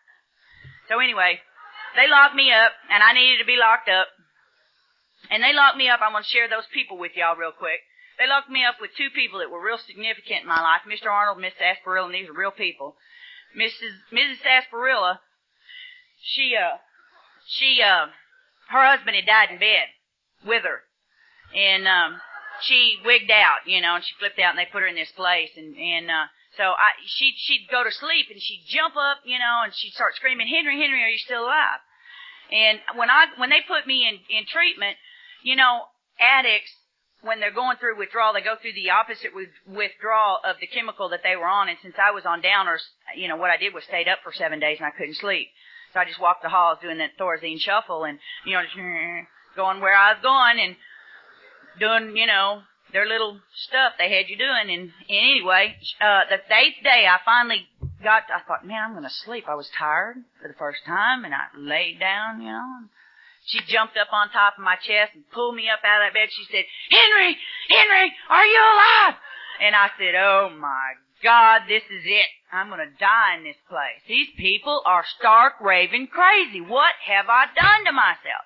So anyway, they locked me up and I needed to be locked up. And they locked me up. I'm going to share those people with y'all real quick. They locked me up with two people that were real significant in my life, Mr. Arnold and Miss Asparilla, and these are real people. Mrs. Mrs. Asparilla, she, uh, she, uh, her husband had died in bed with her. And, um, she wigged out, you know, and she flipped out and they put her in this place and, and, uh, so I, she, she'd go to sleep and she'd jump up, you know, and she'd start screaming, Henry, Henry, are you still alive? And when I, when they put me in, in treatment, you know, addicts, when they're going through withdrawal, they go through the opposite with, withdrawal of the chemical that they were on. And since I was on downers, you know, what I did was stayed up for seven days and I couldn't sleep. So I just walked the halls doing that Thorazine shuffle and, you know, going where I was going and doing, you know, their little stuff they had you doing. And, and anyway, uh, the eighth day I finally got, I thought, man, I'm going to sleep. I was tired for the first time and I laid down, you know, she jumped up on top of my chest and pulled me up out of that bed. She said, Henry, Henry, are you alive? And I said, oh my God, this is it. I'm gonna die in this place. These people are stark raving crazy. What have I done to myself?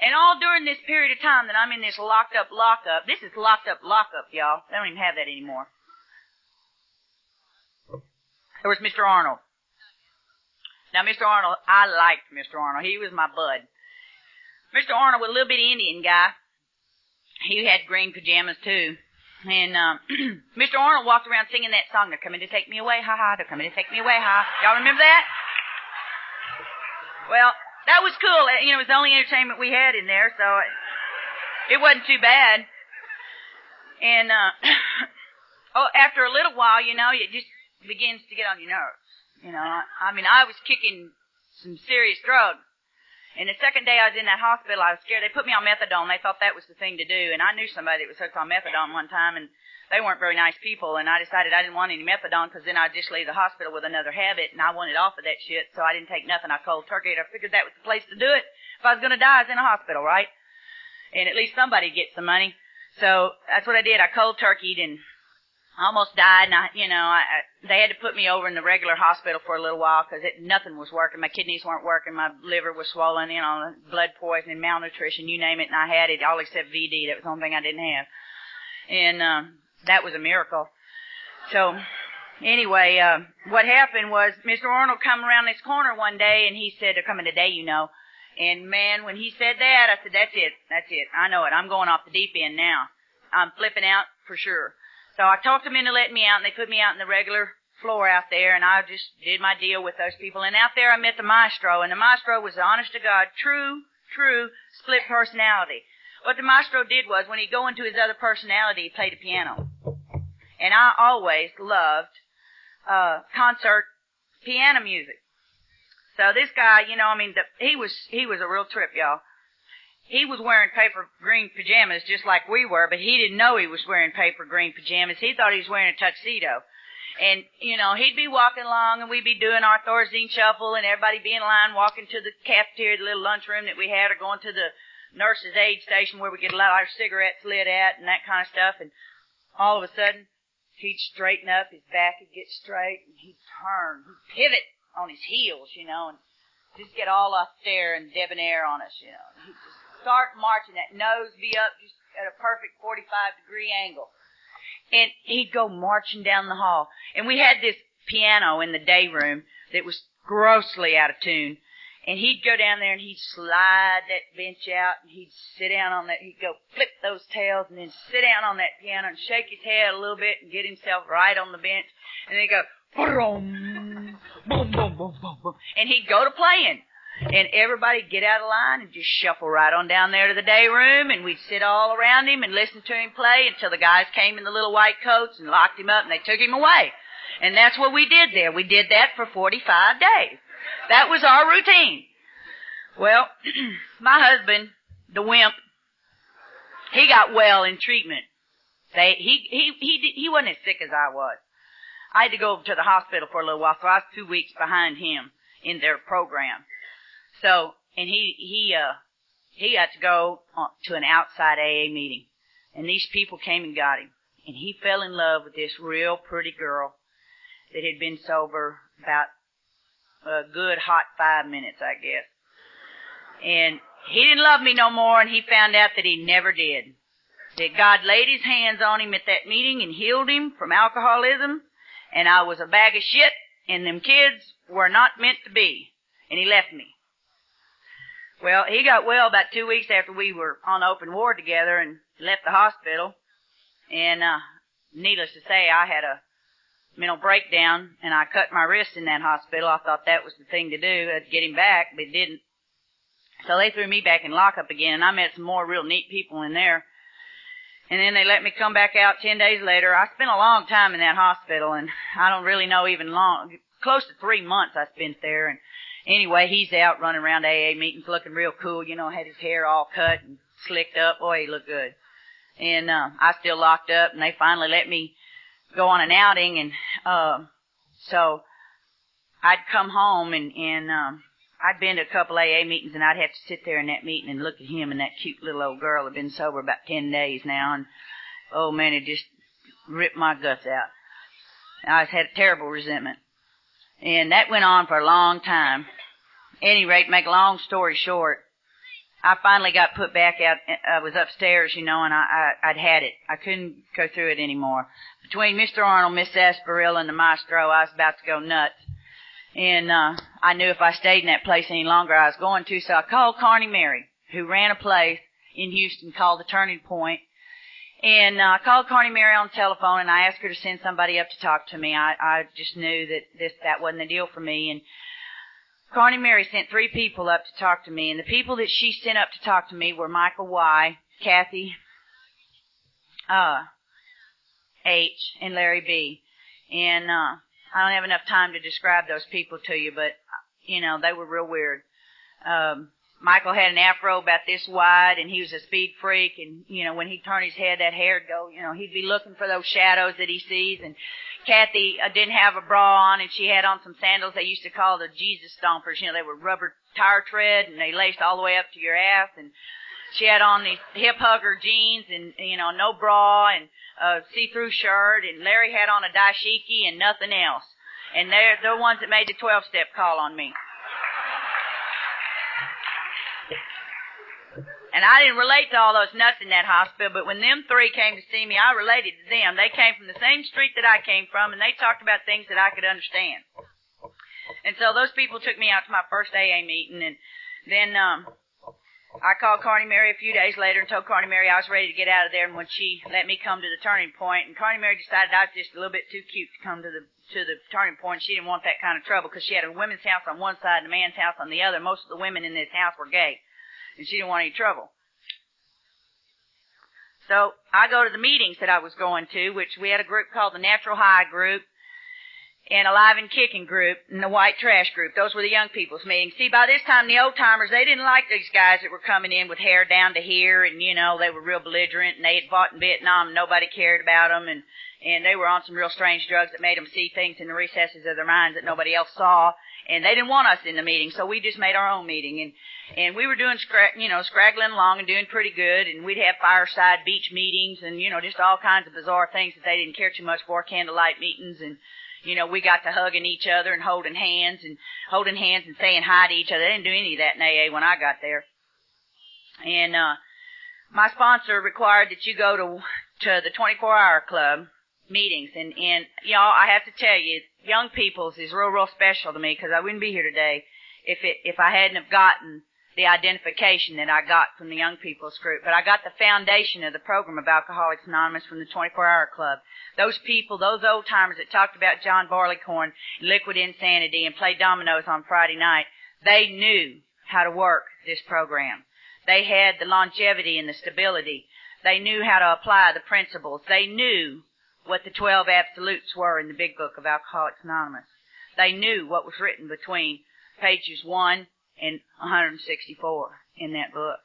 And all during this period of time that I'm in this locked up lockup, this is locked up lockup, y'all. They don't even have that anymore. There was Mr. Arnold. Now, Mr. Arnold, I liked Mr. Arnold. He was my bud. Mr. Arnold was a little bitty Indian guy. He had green pajamas too. And um, Mr. Arnold walked around singing that song, They're coming to take me away, ha ha, they're coming to take me away, ha. Y'all remember that? Well, that was cool. You know, it was the only entertainment we had in there, so it, it wasn't too bad. And uh, oh, after a little while, you know, it just begins to get on your nerves. You know, I mean, I was kicking some serious drugs. And the second day I was in that hospital, I was scared. They put me on methadone. They thought that was the thing to do. And I knew somebody that was hooked on methadone one time, and they weren't very nice people. And I decided I didn't want any methadone because then I'd just leave the hospital with another habit, and I wanted off of that shit. So I didn't take nothing. I cold turkey. I figured that was the place to do it. If I was going to die, I was in a hospital, right? And at least somebody gets some money. So that's what I did. I cold turkeyed and I almost died, and I, you know, I, I they had to put me over in the regular hospital for a little while because nothing was working. My kidneys weren't working, my liver was swollen, you know, blood poisoning, malnutrition, you name it, and I had it all except VD. That was the only thing I didn't have, and um, that was a miracle. So anyway, uh, what happened was Mr. Arnold come around this corner one day, and he said, "They're coming today, you know." And man, when he said that, I said, "That's it, that's it. I know it. I'm going off the deep end now. I'm flipping out for sure." So I talked them into letting me out, and they put me out in the regular floor out there, and I just did my deal with those people. And out there, I met the maestro, and the maestro was honest to God, true, true split personality. What the maestro did was, when he'd go into his other personality, he played the piano. And I always loved uh, concert piano music. So this guy, you know, I mean, the, he was he was a real trip, y'all he was wearing paper green pajamas just like we were, but he didn't know he was wearing paper green pajamas. He thought he was wearing a tuxedo. And, you know, he'd be walking along and we'd be doing our Thorazine shuffle and everybody be in line walking to the cafeteria, the little lunchroom that we had, or going to the nurse's aid station where we get a lot of our cigarettes lit at and that kind of stuff. And all of a sudden, he'd straighten up, his back would get straight, and he'd turn, he'd pivot on his heels, you know, and just get all up there and debonair on us, you know. He'd just start marching, that nose be up just at a perfect 45 degree angle. And he'd go marching down the hall. And we had this piano in the day room that was grossly out of tune. And he'd go down there and he'd slide that bench out and he'd sit down on that, he'd go flip those tails and then sit down on that piano and shake his head a little bit and get himself right on the bench. And then he'd go, boom, boom, boom, boom, boom, boom. And he'd go to playing and everybody get out of line and just shuffle right on down there to the day room and we'd sit all around him and listen to him play until the guys came in the little white coats and locked him up and they took him away. And that's what we did there. We did that for 45 days. That was our routine. Well, my husband, the wimp, he got well in treatment. They, he, he, he, he wasn't as sick as I was. I had to go over to the hospital for a little while, so I was two weeks behind him in their program. So, and he, he, uh, he had to go to an outside AA meeting. And these people came and got him. And he fell in love with this real pretty girl that had been sober about a good hot five minutes, I guess. And he didn't love me no more, and he found out that he never did. That God laid his hands on him at that meeting and healed him from alcoholism, and I was a bag of shit, and them kids were not meant to be. And he left me. Well, he got well about two weeks after we were on open ward together and left the hospital. And, uh, needless to say, I had a mental breakdown and I cut my wrist in that hospital. I thought that was the thing to do, to get him back, but it didn't. So they threw me back in lockup again and I met some more real neat people in there. And then they let me come back out ten days later. I spent a long time in that hospital and I don't really know even long, close to three months I spent there and anyway, he's out running around AA meetings looking real cool, you know, had his hair all cut and slicked up. Boy, he looked good. And, uh, I still locked up and they finally let me go on an outing and, um, so I'd come home and, and, um, I'd been to a couple AA meetings and I'd have to sit there in that meeting and look at him and that cute little old girl had been sober about 10 days now and, oh man, it just ripped my guts out. I had a terrible resentment. And that went on for a long time. Any rate, make a long story short, I finally got put back out. I was upstairs, you know, and I, I I'd had it. I couldn't go through it anymore. Between Mr. Arnold, Miss Asparilla, and the maestro, I was about to go nuts. And uh, I knew if I stayed in that place any longer, I was going to. So I called Carney Mary, who ran a place in Houston called the Turning Point, and uh, called Carney Mary on the telephone and I asked her to send somebody up to talk to me. I, I just knew that this that wasn't the deal for me. And Carney Mary sent three people up to talk to me, and the people that she sent up to talk to me were Michael Y, Kathy, uh, H, and Larry B. And uh, I don't have enough time to describe those people to you, but you know they were real weird. Um, Michael had an afro about this wide and he was a speed freak and, you know, when he turned his head, that hair'd go, you know, he'd be looking for those shadows that he sees and Kathy uh, didn't have a bra on and she had on some sandals they used to call the Jesus stompers. You know, they were rubber tire tread and they laced all the way up to your ass and she had on these hip hugger jeans and, you know, no bra and a see-through shirt and Larry had on a dashiki and nothing else. And they're, the ones that made the 12 step call on me. And I didn't relate to all those nuts in that hospital, but when them three came to see me, I related to them. They came from the same street that I came from, and they talked about things that I could understand. And so those people took me out to my first AA meeting, and then um, I called Carney Mary a few days later and told Carney Mary I was ready to get out of there. And when she let me come to the turning point, and Carney Mary decided I was just a little bit too cute to come to the to the turning point, she didn't want that kind of trouble because she had a women's house on one side and a man's house on the other. Most of the women in this house were gay and she didn't want any trouble. So I go to the meetings that I was going to, which we had a group called the Natural High Group and Alive and Kicking Group and the White Trash Group. Those were the young people's meetings. See, by this time the old timers, they didn't like these guys that were coming in with hair down to here and, you know, they were real belligerent and they had fought in Vietnam and nobody cared about them and, and they were on some real strange drugs that made them see things in the recesses of their minds that nobody else saw and they didn't want us in the meeting, so we just made our own meeting, and and we were doing scra- you know scraggling along and doing pretty good, and we'd have fireside beach meetings, and you know just all kinds of bizarre things that they didn't care too much for, candlelight meetings, and you know we got to hugging each other and holding hands and holding hands and saying hi to each other. They didn't do any of that in AA when I got there, and uh, my sponsor required that you go to to the 24 hour club meetings and and y'all I have to tell you young people's is real real special to me because I wouldn't be here today if it if I hadn't have gotten the identification that I got from the young people's group but I got the foundation of the program of Alcoholics Anonymous from the 24 hour club. Those people those old timers that talked about John Barleycorn and liquid insanity and played dominoes on Friday night they knew how to work this program. They had the longevity and the stability. They knew how to apply the principles. They knew what the 12 absolutes were in the big book of Alcoholics Anonymous. They knew what was written between pages 1 and 164 in that book.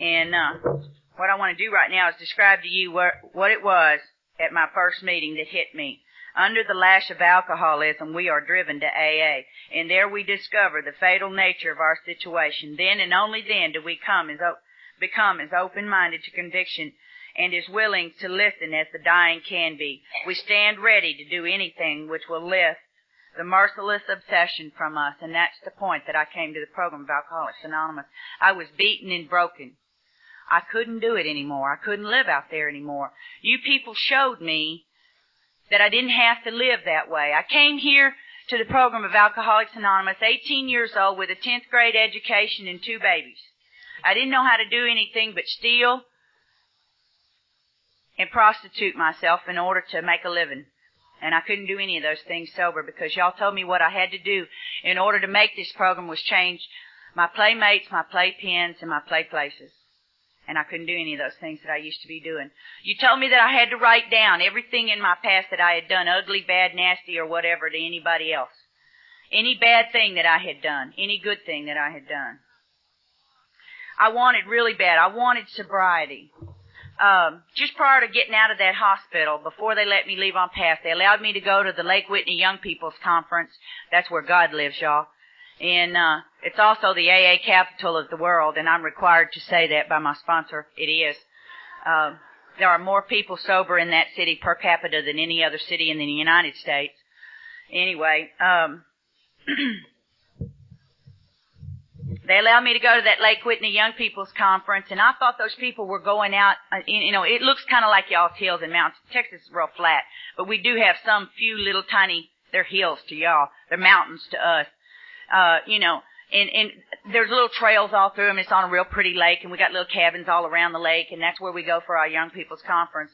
And uh, what I want to do right now is describe to you what, what it was at my first meeting that hit me. Under the lash of alcoholism, we are driven to AA, and there we discover the fatal nature of our situation. Then and only then do we come as, become as open-minded to conviction and as willing to listen as the dying can be. We stand ready to do anything which will lift the merciless obsession from us, and that's the point that I came to the program of Alcoholics Anonymous. I was beaten and broken. I couldn't do it anymore. I couldn't live out there anymore. You people showed me that I didn't have to live that way. I came here to the program of Alcoholics Anonymous, 18 years old, with a 10th grade education and two babies. I didn't know how to do anything but steal and prostitute myself in order to make a living. And I couldn't do any of those things sober because y'all told me what I had to do in order to make this program was change my playmates, my playpens, and my play places and I couldn't do any of those things that I used to be doing. You told me that I had to write down everything in my past that I had done, ugly, bad, nasty, or whatever, to anybody else. Any bad thing that I had done, any good thing that I had done. I wanted really bad. I wanted sobriety. Um, just prior to getting out of that hospital, before they let me leave on pass, they allowed me to go to the Lake Whitney Young People's Conference. That's where God lives, y'all. And uh, it's also the AA capital of the world, and I'm required to say that by my sponsor. It is. Uh, there are more people sober in that city per capita than any other city in the United States. Anyway, um, they allowed me to go to that Lake Whitney Young People's Conference, and I thought those people were going out. Uh, you know, it looks kind of like y'all's hills and mountains. Texas is real flat, but we do have some few little tiny. They're hills to y'all. They're mountains to us uh, you know, and, and there's little trails all through them. It's on a real pretty lake, and we got little cabins all around the lake, and that's where we go for our young people's conference.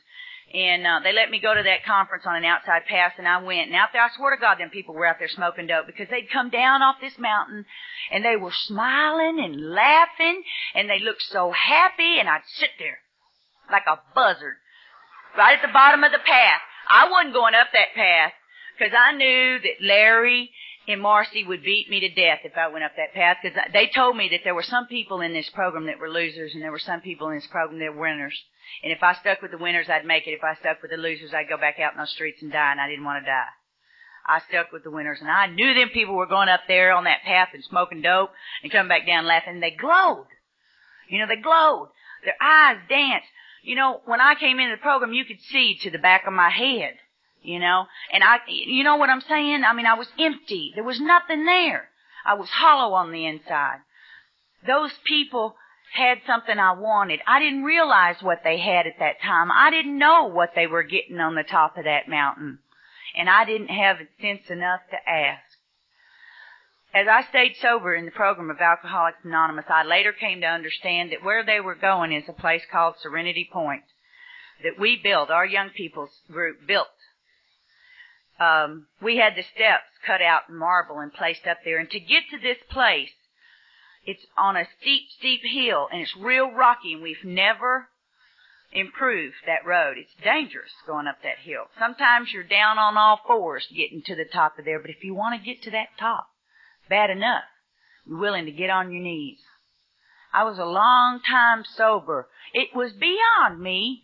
And uh, they let me go to that conference on an outside pass, and I went. And out there, I swear to God, them people were out there smoking dope because they'd come down off this mountain, and they were smiling and laughing, and they looked so happy. And I'd sit there like a buzzard, right at the bottom of the path. I wasn't going up that path because I knew that Larry and Marcy would beat me to death if I went up that path because they told me that there were some people in this program that were losers and there were some people in this program that were winners. And if I stuck with the winners, I'd make it. If I stuck with the losers, I'd go back out in those streets and die, and I didn't want to die. I stuck with the winners, and I knew them people were going up there on that path and smoking dope and coming back down laughing. They glowed. You know, they glowed. Their eyes danced. You know, when I came into the program, you could see to the back of my head you know. And I, you know what I'm saying? I mean, I was empty. There was nothing there. I was hollow on the inside. Those people had something I wanted. I didn't realize what they had at that time. I didn't know what they were getting on the top of that mountain. And I didn't have sense enough to ask. As I stayed sober in the program of Alcoholics Anonymous, I later came to understand that where they were going is a place called Serenity Point that we built, our young people's group built um, we had the steps cut out in marble and placed up there. And to get to this place, it's on a steep, steep hill and it's real rocky and we've never improved that road. It's dangerous going up that hill. Sometimes you're down on all fours getting to the top of there, but if you want to get to that top, bad enough, you're willing to get on your knees. I was a long time sober. It was beyond me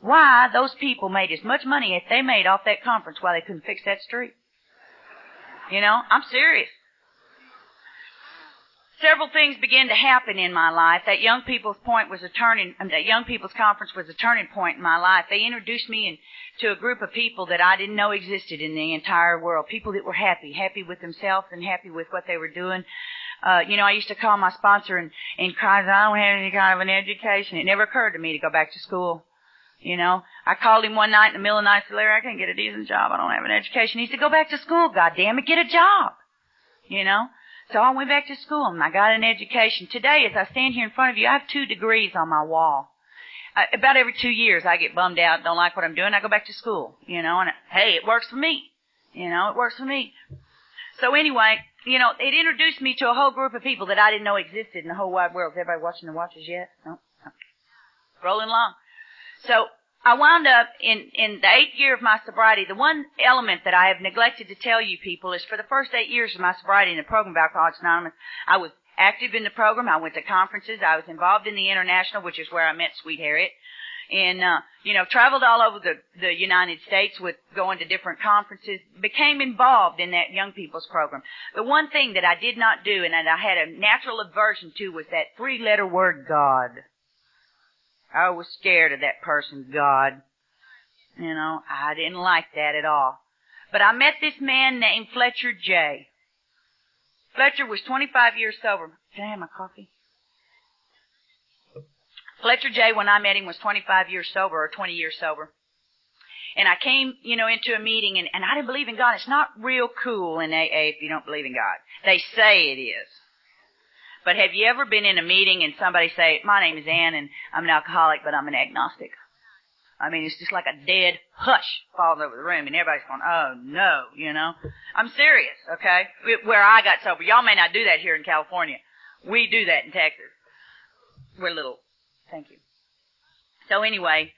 why those people made as much money as they made off that conference while they couldn't fix that street. You know, I'm serious. Several things began to happen in my life. That young people's point was a turning, um, that young people's conference was a turning point in my life. They introduced me in, to a group of people that I didn't know existed in the entire world. People that were happy, happy with themselves and happy with what they were doing. Uh, you know, I used to call my sponsor and, and cry, I don't have any kind of an education. It never occurred to me to go back to school. You know, I called him one night in the middle of the night and said, Larry, I can't get a decent job. I don't have an education. He said, go back to school. God damn it, get a job. You know? So I went back to school and I got an education. Today, as I stand here in front of you, I have two degrees on my wall. Uh, about every two years, I get bummed out, don't like what I'm doing, I go back to school. You know, and hey, it works for me. You know, it works for me. So anyway, you know, it introduced me to a whole group of people that I didn't know existed in the whole wide world. Is everybody watching the watches yet? No? no. Rolling along. So I wound up in, in the eighth year of my sobriety. The one element that I have neglected to tell you people is for the first eight years of my sobriety in the program of Alcoholics Anonymous, I was active in the program. I went to conferences. I was involved in the international, which is where I met Sweet Harriet. and uh, you know traveled all over the the United States with going to different conferences. Became involved in that young people's program. The one thing that I did not do and that I had a natural aversion to was that three letter word God. I was scared of that person, God. You know, I didn't like that at all. But I met this man named Fletcher J. Fletcher was 25 years sober. Can I have my coffee? Fletcher J, when I met him, was 25 years sober or 20 years sober. And I came, you know, into a meeting and, and I didn't believe in God. It's not real cool in AA if you don't believe in God. They say it is. But have you ever been in a meeting and somebody say, my name is Ann and I'm an alcoholic, but I'm an agnostic? I mean, it's just like a dead hush falls over the room and everybody's going, oh no, you know. I'm serious, okay? Where I got sober. Y'all may not do that here in California. We do that in Texas. We're little Thank you. So anyway,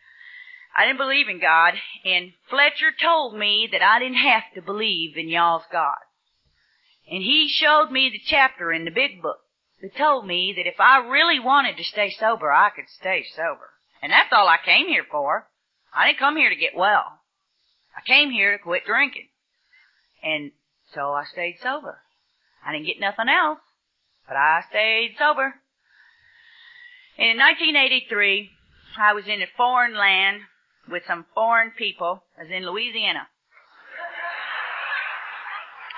I didn't believe in God, and Fletcher told me that I didn't have to believe in y'all's God. And he showed me the chapter in the big book that told me that if I really wanted to stay sober, I could stay sober. And that's all I came here for. I didn't come here to get well. I came here to quit drinking. And so I stayed sober. I didn't get nothing else, but I stayed sober. In 1983, I was in a foreign land with some foreign people. I was in Louisiana.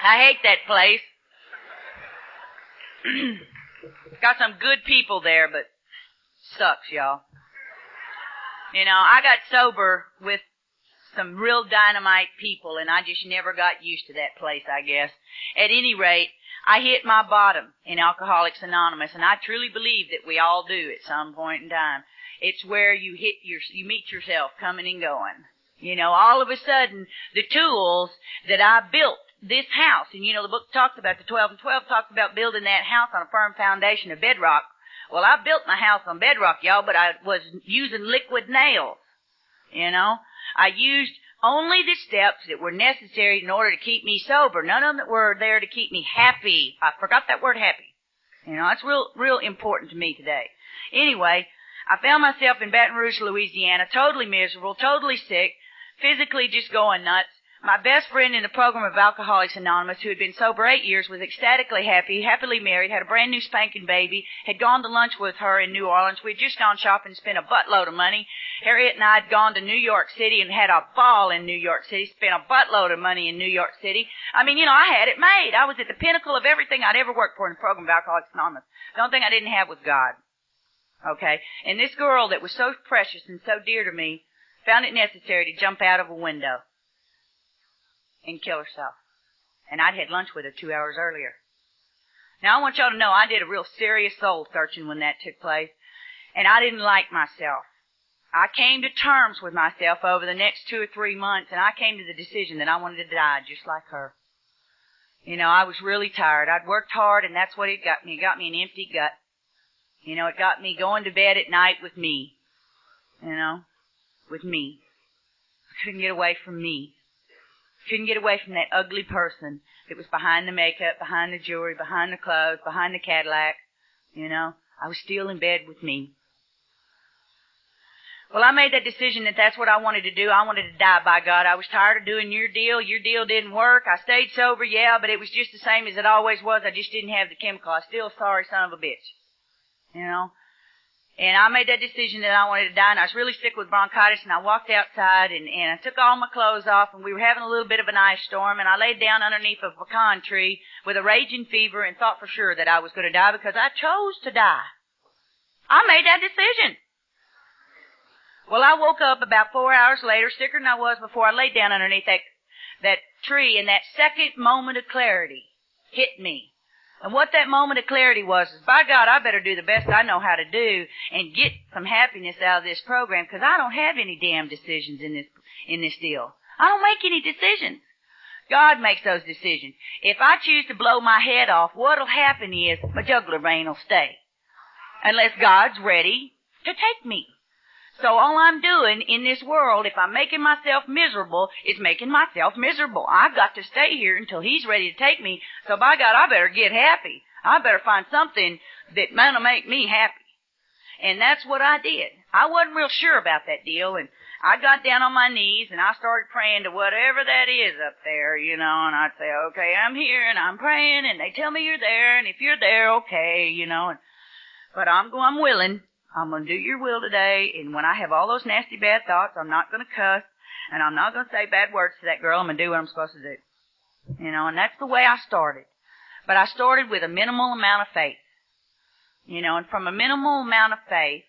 I hate that place. got some good people there, but sucks, y'all. You know, I got sober with some real dynamite people and I just never got used to that place, I guess. At any rate, I hit my bottom in Alcoholics Anonymous, and I truly believe that we all do at some point in time. It's where you hit your, you meet yourself coming and going. You know, all of a sudden, the tools that I built this house, and you know, the book talks about the 12 and 12 talks about building that house on a firm foundation of bedrock. Well, I built my house on bedrock, y'all, but I was using liquid nails. You know, I used only the steps that were necessary in order to keep me sober. None of them that were there to keep me happy. I forgot that word happy. You know, it's real, real important to me today. Anyway, I found myself in Baton Rouge, Louisiana, totally miserable, totally sick, physically just going nuts. My best friend in the program of Alcoholics Anonymous, who had been sober eight years, was ecstatically happy, happily married, had a brand new spanking baby, had gone to lunch with her in New Orleans. We'd just gone shopping and spent a buttload of money. Harriet and I had gone to New York City and had a ball in New York City, spent a buttload of money in New York City. I mean, you know, I had it made. I was at the pinnacle of everything I'd ever worked for in the program of Alcoholics Anonymous. The only thing I didn't have was God. Okay? And this girl that was so precious and so dear to me found it necessary to jump out of a window and kill herself. And I'd had lunch with her two hours earlier. Now I want y'all to know I did a real serious soul searching when that took place. And I didn't like myself. I came to terms with myself over the next two or three months and I came to the decision that I wanted to die just like her. You know, I was really tired. I'd worked hard and that's what it got me. It got me an empty gut. You know, it got me going to bed at night with me. You know, with me. I couldn't get away from me. Couldn't get away from that ugly person that was behind the makeup, behind the jewelry, behind the clothes, behind the Cadillac. You know, I was still in bed with me. Well, I made that decision that that's what I wanted to do. I wanted to die by God. I was tired of doing your deal. Your deal didn't work. I stayed sober, yeah, but it was just the same as it always was. I just didn't have the chemical. I still sorry son of a bitch. You know? And I made that decision that I wanted to die, and I was really sick with bronchitis, and I walked outside, and, and I took all my clothes off, and we were having a little bit of an ice storm, and I laid down underneath a pecan tree with a raging fever and thought for sure that I was going to die because I chose to die. I made that decision. Well, I woke up about four hours later, sicker than I was before I laid down underneath that, that tree, and that second moment of clarity hit me. And what that moment of clarity was is, by God, I better do the best I know how to do and get some happiness out of this program because I don't have any damn decisions in this, in this deal. I don't make any decisions. God makes those decisions. If I choose to blow my head off, what'll happen is my jugular vein will stay. Unless God's ready to take me. So all I'm doing in this world, if I'm making myself miserable, is making myself miserable. I've got to stay here until He's ready to take me. So by God, I better get happy. I better find something that gonna make me happy. And that's what I did. I wasn't real sure about that deal and I got down on my knees and I started praying to whatever that is up there, you know, and I'd say, okay, I'm here and I'm praying and they tell me you're there and if you're there, okay, you know, and, but I'm, I'm willing. I'm going to do your will today and when I have all those nasty bad thoughts, I'm not going to cuss and I'm not going to say bad words to that girl. I'm going to do what I'm supposed to do. You know, and that's the way I started. But I started with a minimal amount of faith. You know, and from a minimal amount of faith,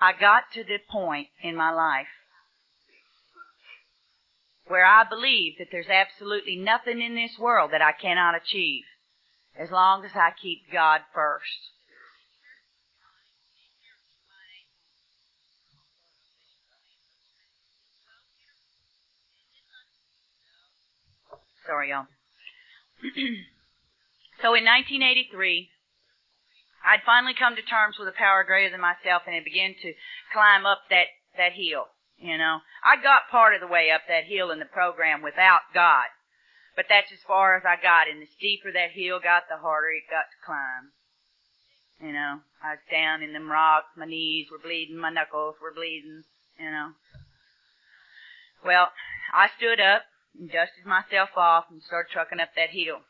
I got to the point in my life where I believe that there's absolutely nothing in this world that I cannot achieve as long as I keep God first. Sorry, y'all. so in 1983, I'd finally come to terms with a power greater than myself and had begun to climb up that, that hill. You know, I got part of the way up that hill in the program without God. But that's as far as I got. And the steeper that hill got, the harder it got to climb. You know, I was down in them rocks, my knees were bleeding, my knuckles were bleeding, you know. Well, I stood up and dusted myself off and started trucking up that hill.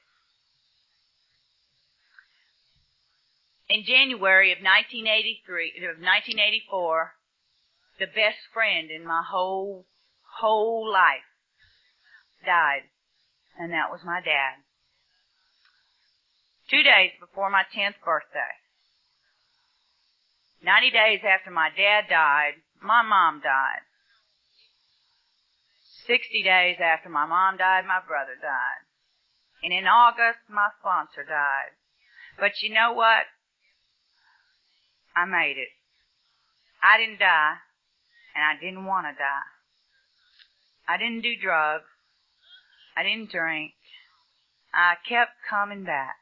In January of 1983, of 1984, the best friend in my whole, whole life died. And that was my dad. Two days before my 10th birthday. 90 days after my dad died, my mom died. 60 days after my mom died, my brother died. And in August, my sponsor died. But you know what? I made it. I didn't die, and I didn't want to die. I didn't do drugs. I didn't drink. I kept coming back.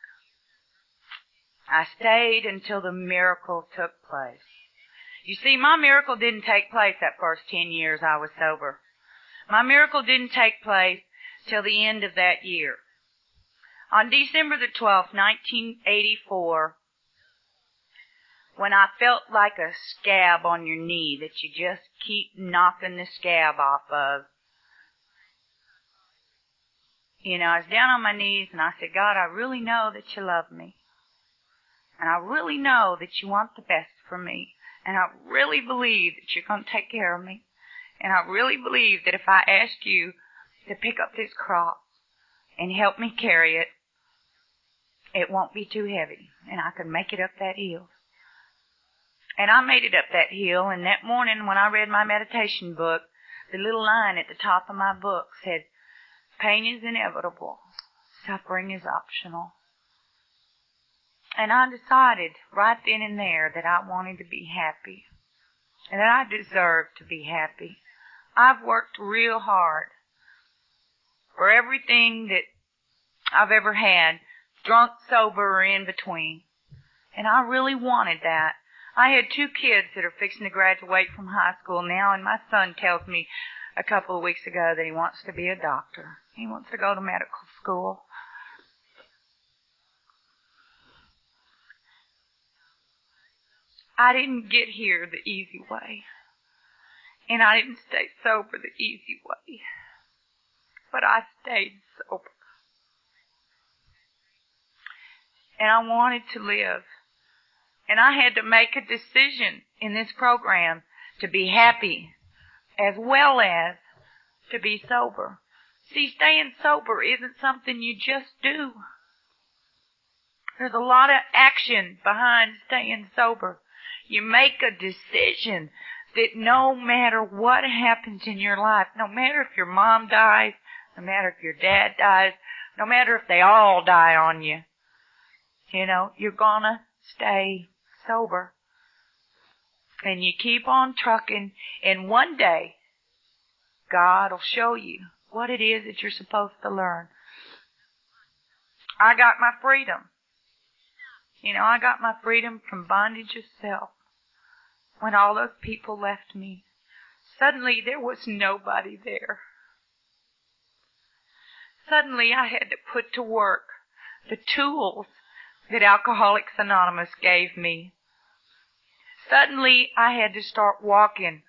I stayed until the miracle took place. You see, my miracle didn't take place that first ten years I was sober. My miracle didn't take place till the end of that year. On December the 12th, 1984, when I felt like a scab on your knee that you just keep knocking the scab off of, you know, I was down on my knees and I said, God, I really know that you love me. And I really know that you want the best for me. And I really believe that you're going to take care of me. And I really believe that if I ask you to pick up this cross and help me carry it, it won't be too heavy and I can make it up that hill. And I made it up that hill and that morning when I read my meditation book, the little line at the top of my book said, pain is inevitable, suffering is optional. And I decided right then and there that I wanted to be happy and that I deserved to be happy. I've worked real hard for everything that I've ever had, drunk, sober, or in between. And I really wanted that. I had two kids that are fixing to graduate from high school now, and my son tells me a couple of weeks ago that he wants to be a doctor. He wants to go to medical school. I didn't get here the easy way. And I didn't stay sober the easy way. But I stayed sober. And I wanted to live. And I had to make a decision in this program to be happy as well as to be sober. See, staying sober isn't something you just do. There's a lot of action behind staying sober. You make a decision that no matter what happens in your life, no matter if your mom dies, no matter if your dad dies, no matter if they all die on you, you know, you're gonna stay sober. And you keep on trucking, and one day, God will show you what it is that you're supposed to learn. I got my freedom. You know, I got my freedom from bondage of self when all those people left me. Suddenly there was nobody there. Suddenly I had to put to work the tools that Alcoholics Anonymous gave me. Suddenly, I had to start walking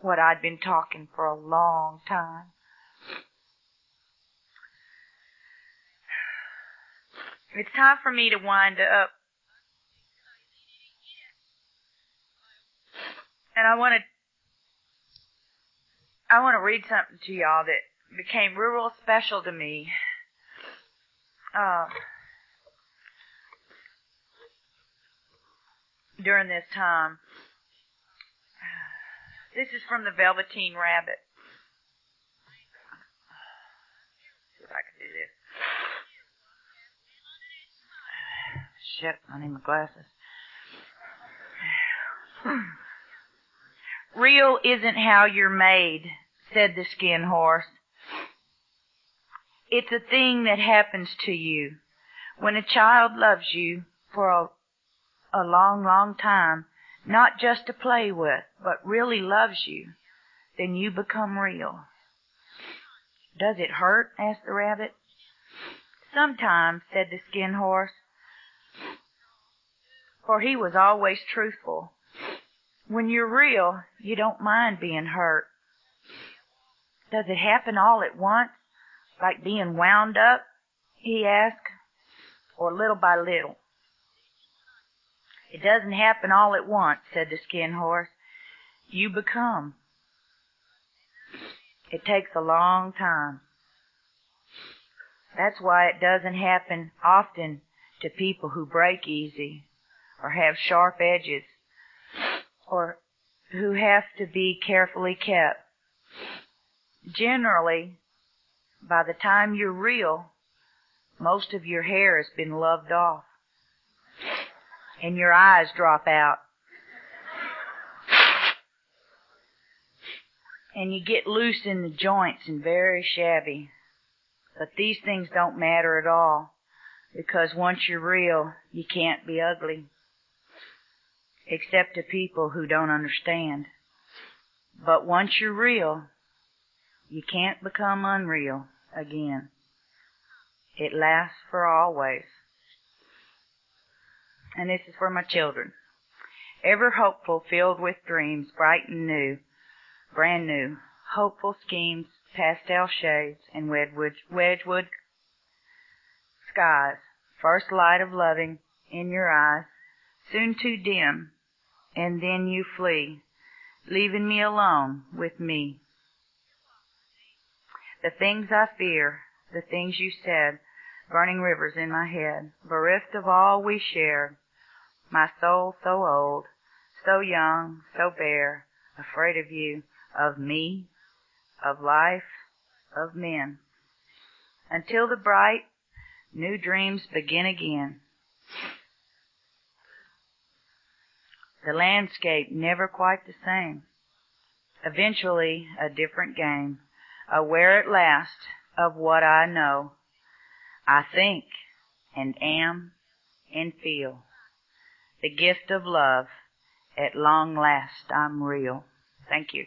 what I'd been talking for a long time. It's time for me to wind up. And I want to I want to read something to y'all that became real, real special to me. Uh, during this time. This is from the Velveteen Rabbit. See if I can do this. Shit, I need my glasses. Real isn't how you're made, said the skin horse. It's a thing that happens to you. When a child loves you for a, a long, long time, not just to play with, but really loves you, then you become real. Does it hurt? asked the rabbit. Sometimes, said the skin horse, for he was always truthful. When you're real, you don't mind being hurt. Does it happen all at once, like being wound up? he asked, or little by little. It doesn't happen all at once, said the skin horse. You become. It takes a long time. That's why it doesn't happen often to people who break easy or have sharp edges or who have to be carefully kept. Generally, by the time you're real, most of your hair has been loved off and your eyes drop out. And you get loose in the joints and very shabby. But these things don't matter at all because once you're real, you can't be ugly except to people who don't understand. But once you're real, you can't become unreal again. It lasts for always. And this is for my children. Ever hopeful, filled with dreams, bright and new, brand new, hopeful schemes, pastel shades, and Wedgwood, skies. First light of loving in your eyes, soon too dim, and then you flee, leaving me alone with me. The things I fear, the things you said, burning rivers in my head, bereft of all we shared, my soul so old, so young, so bare, afraid of you, of me, of life, of men, until the bright, new dreams begin again. The landscape never quite the same. Eventually a different game, aware at last of what I know. I think and am and feel the gift of love. At long last I'm real. Thank you.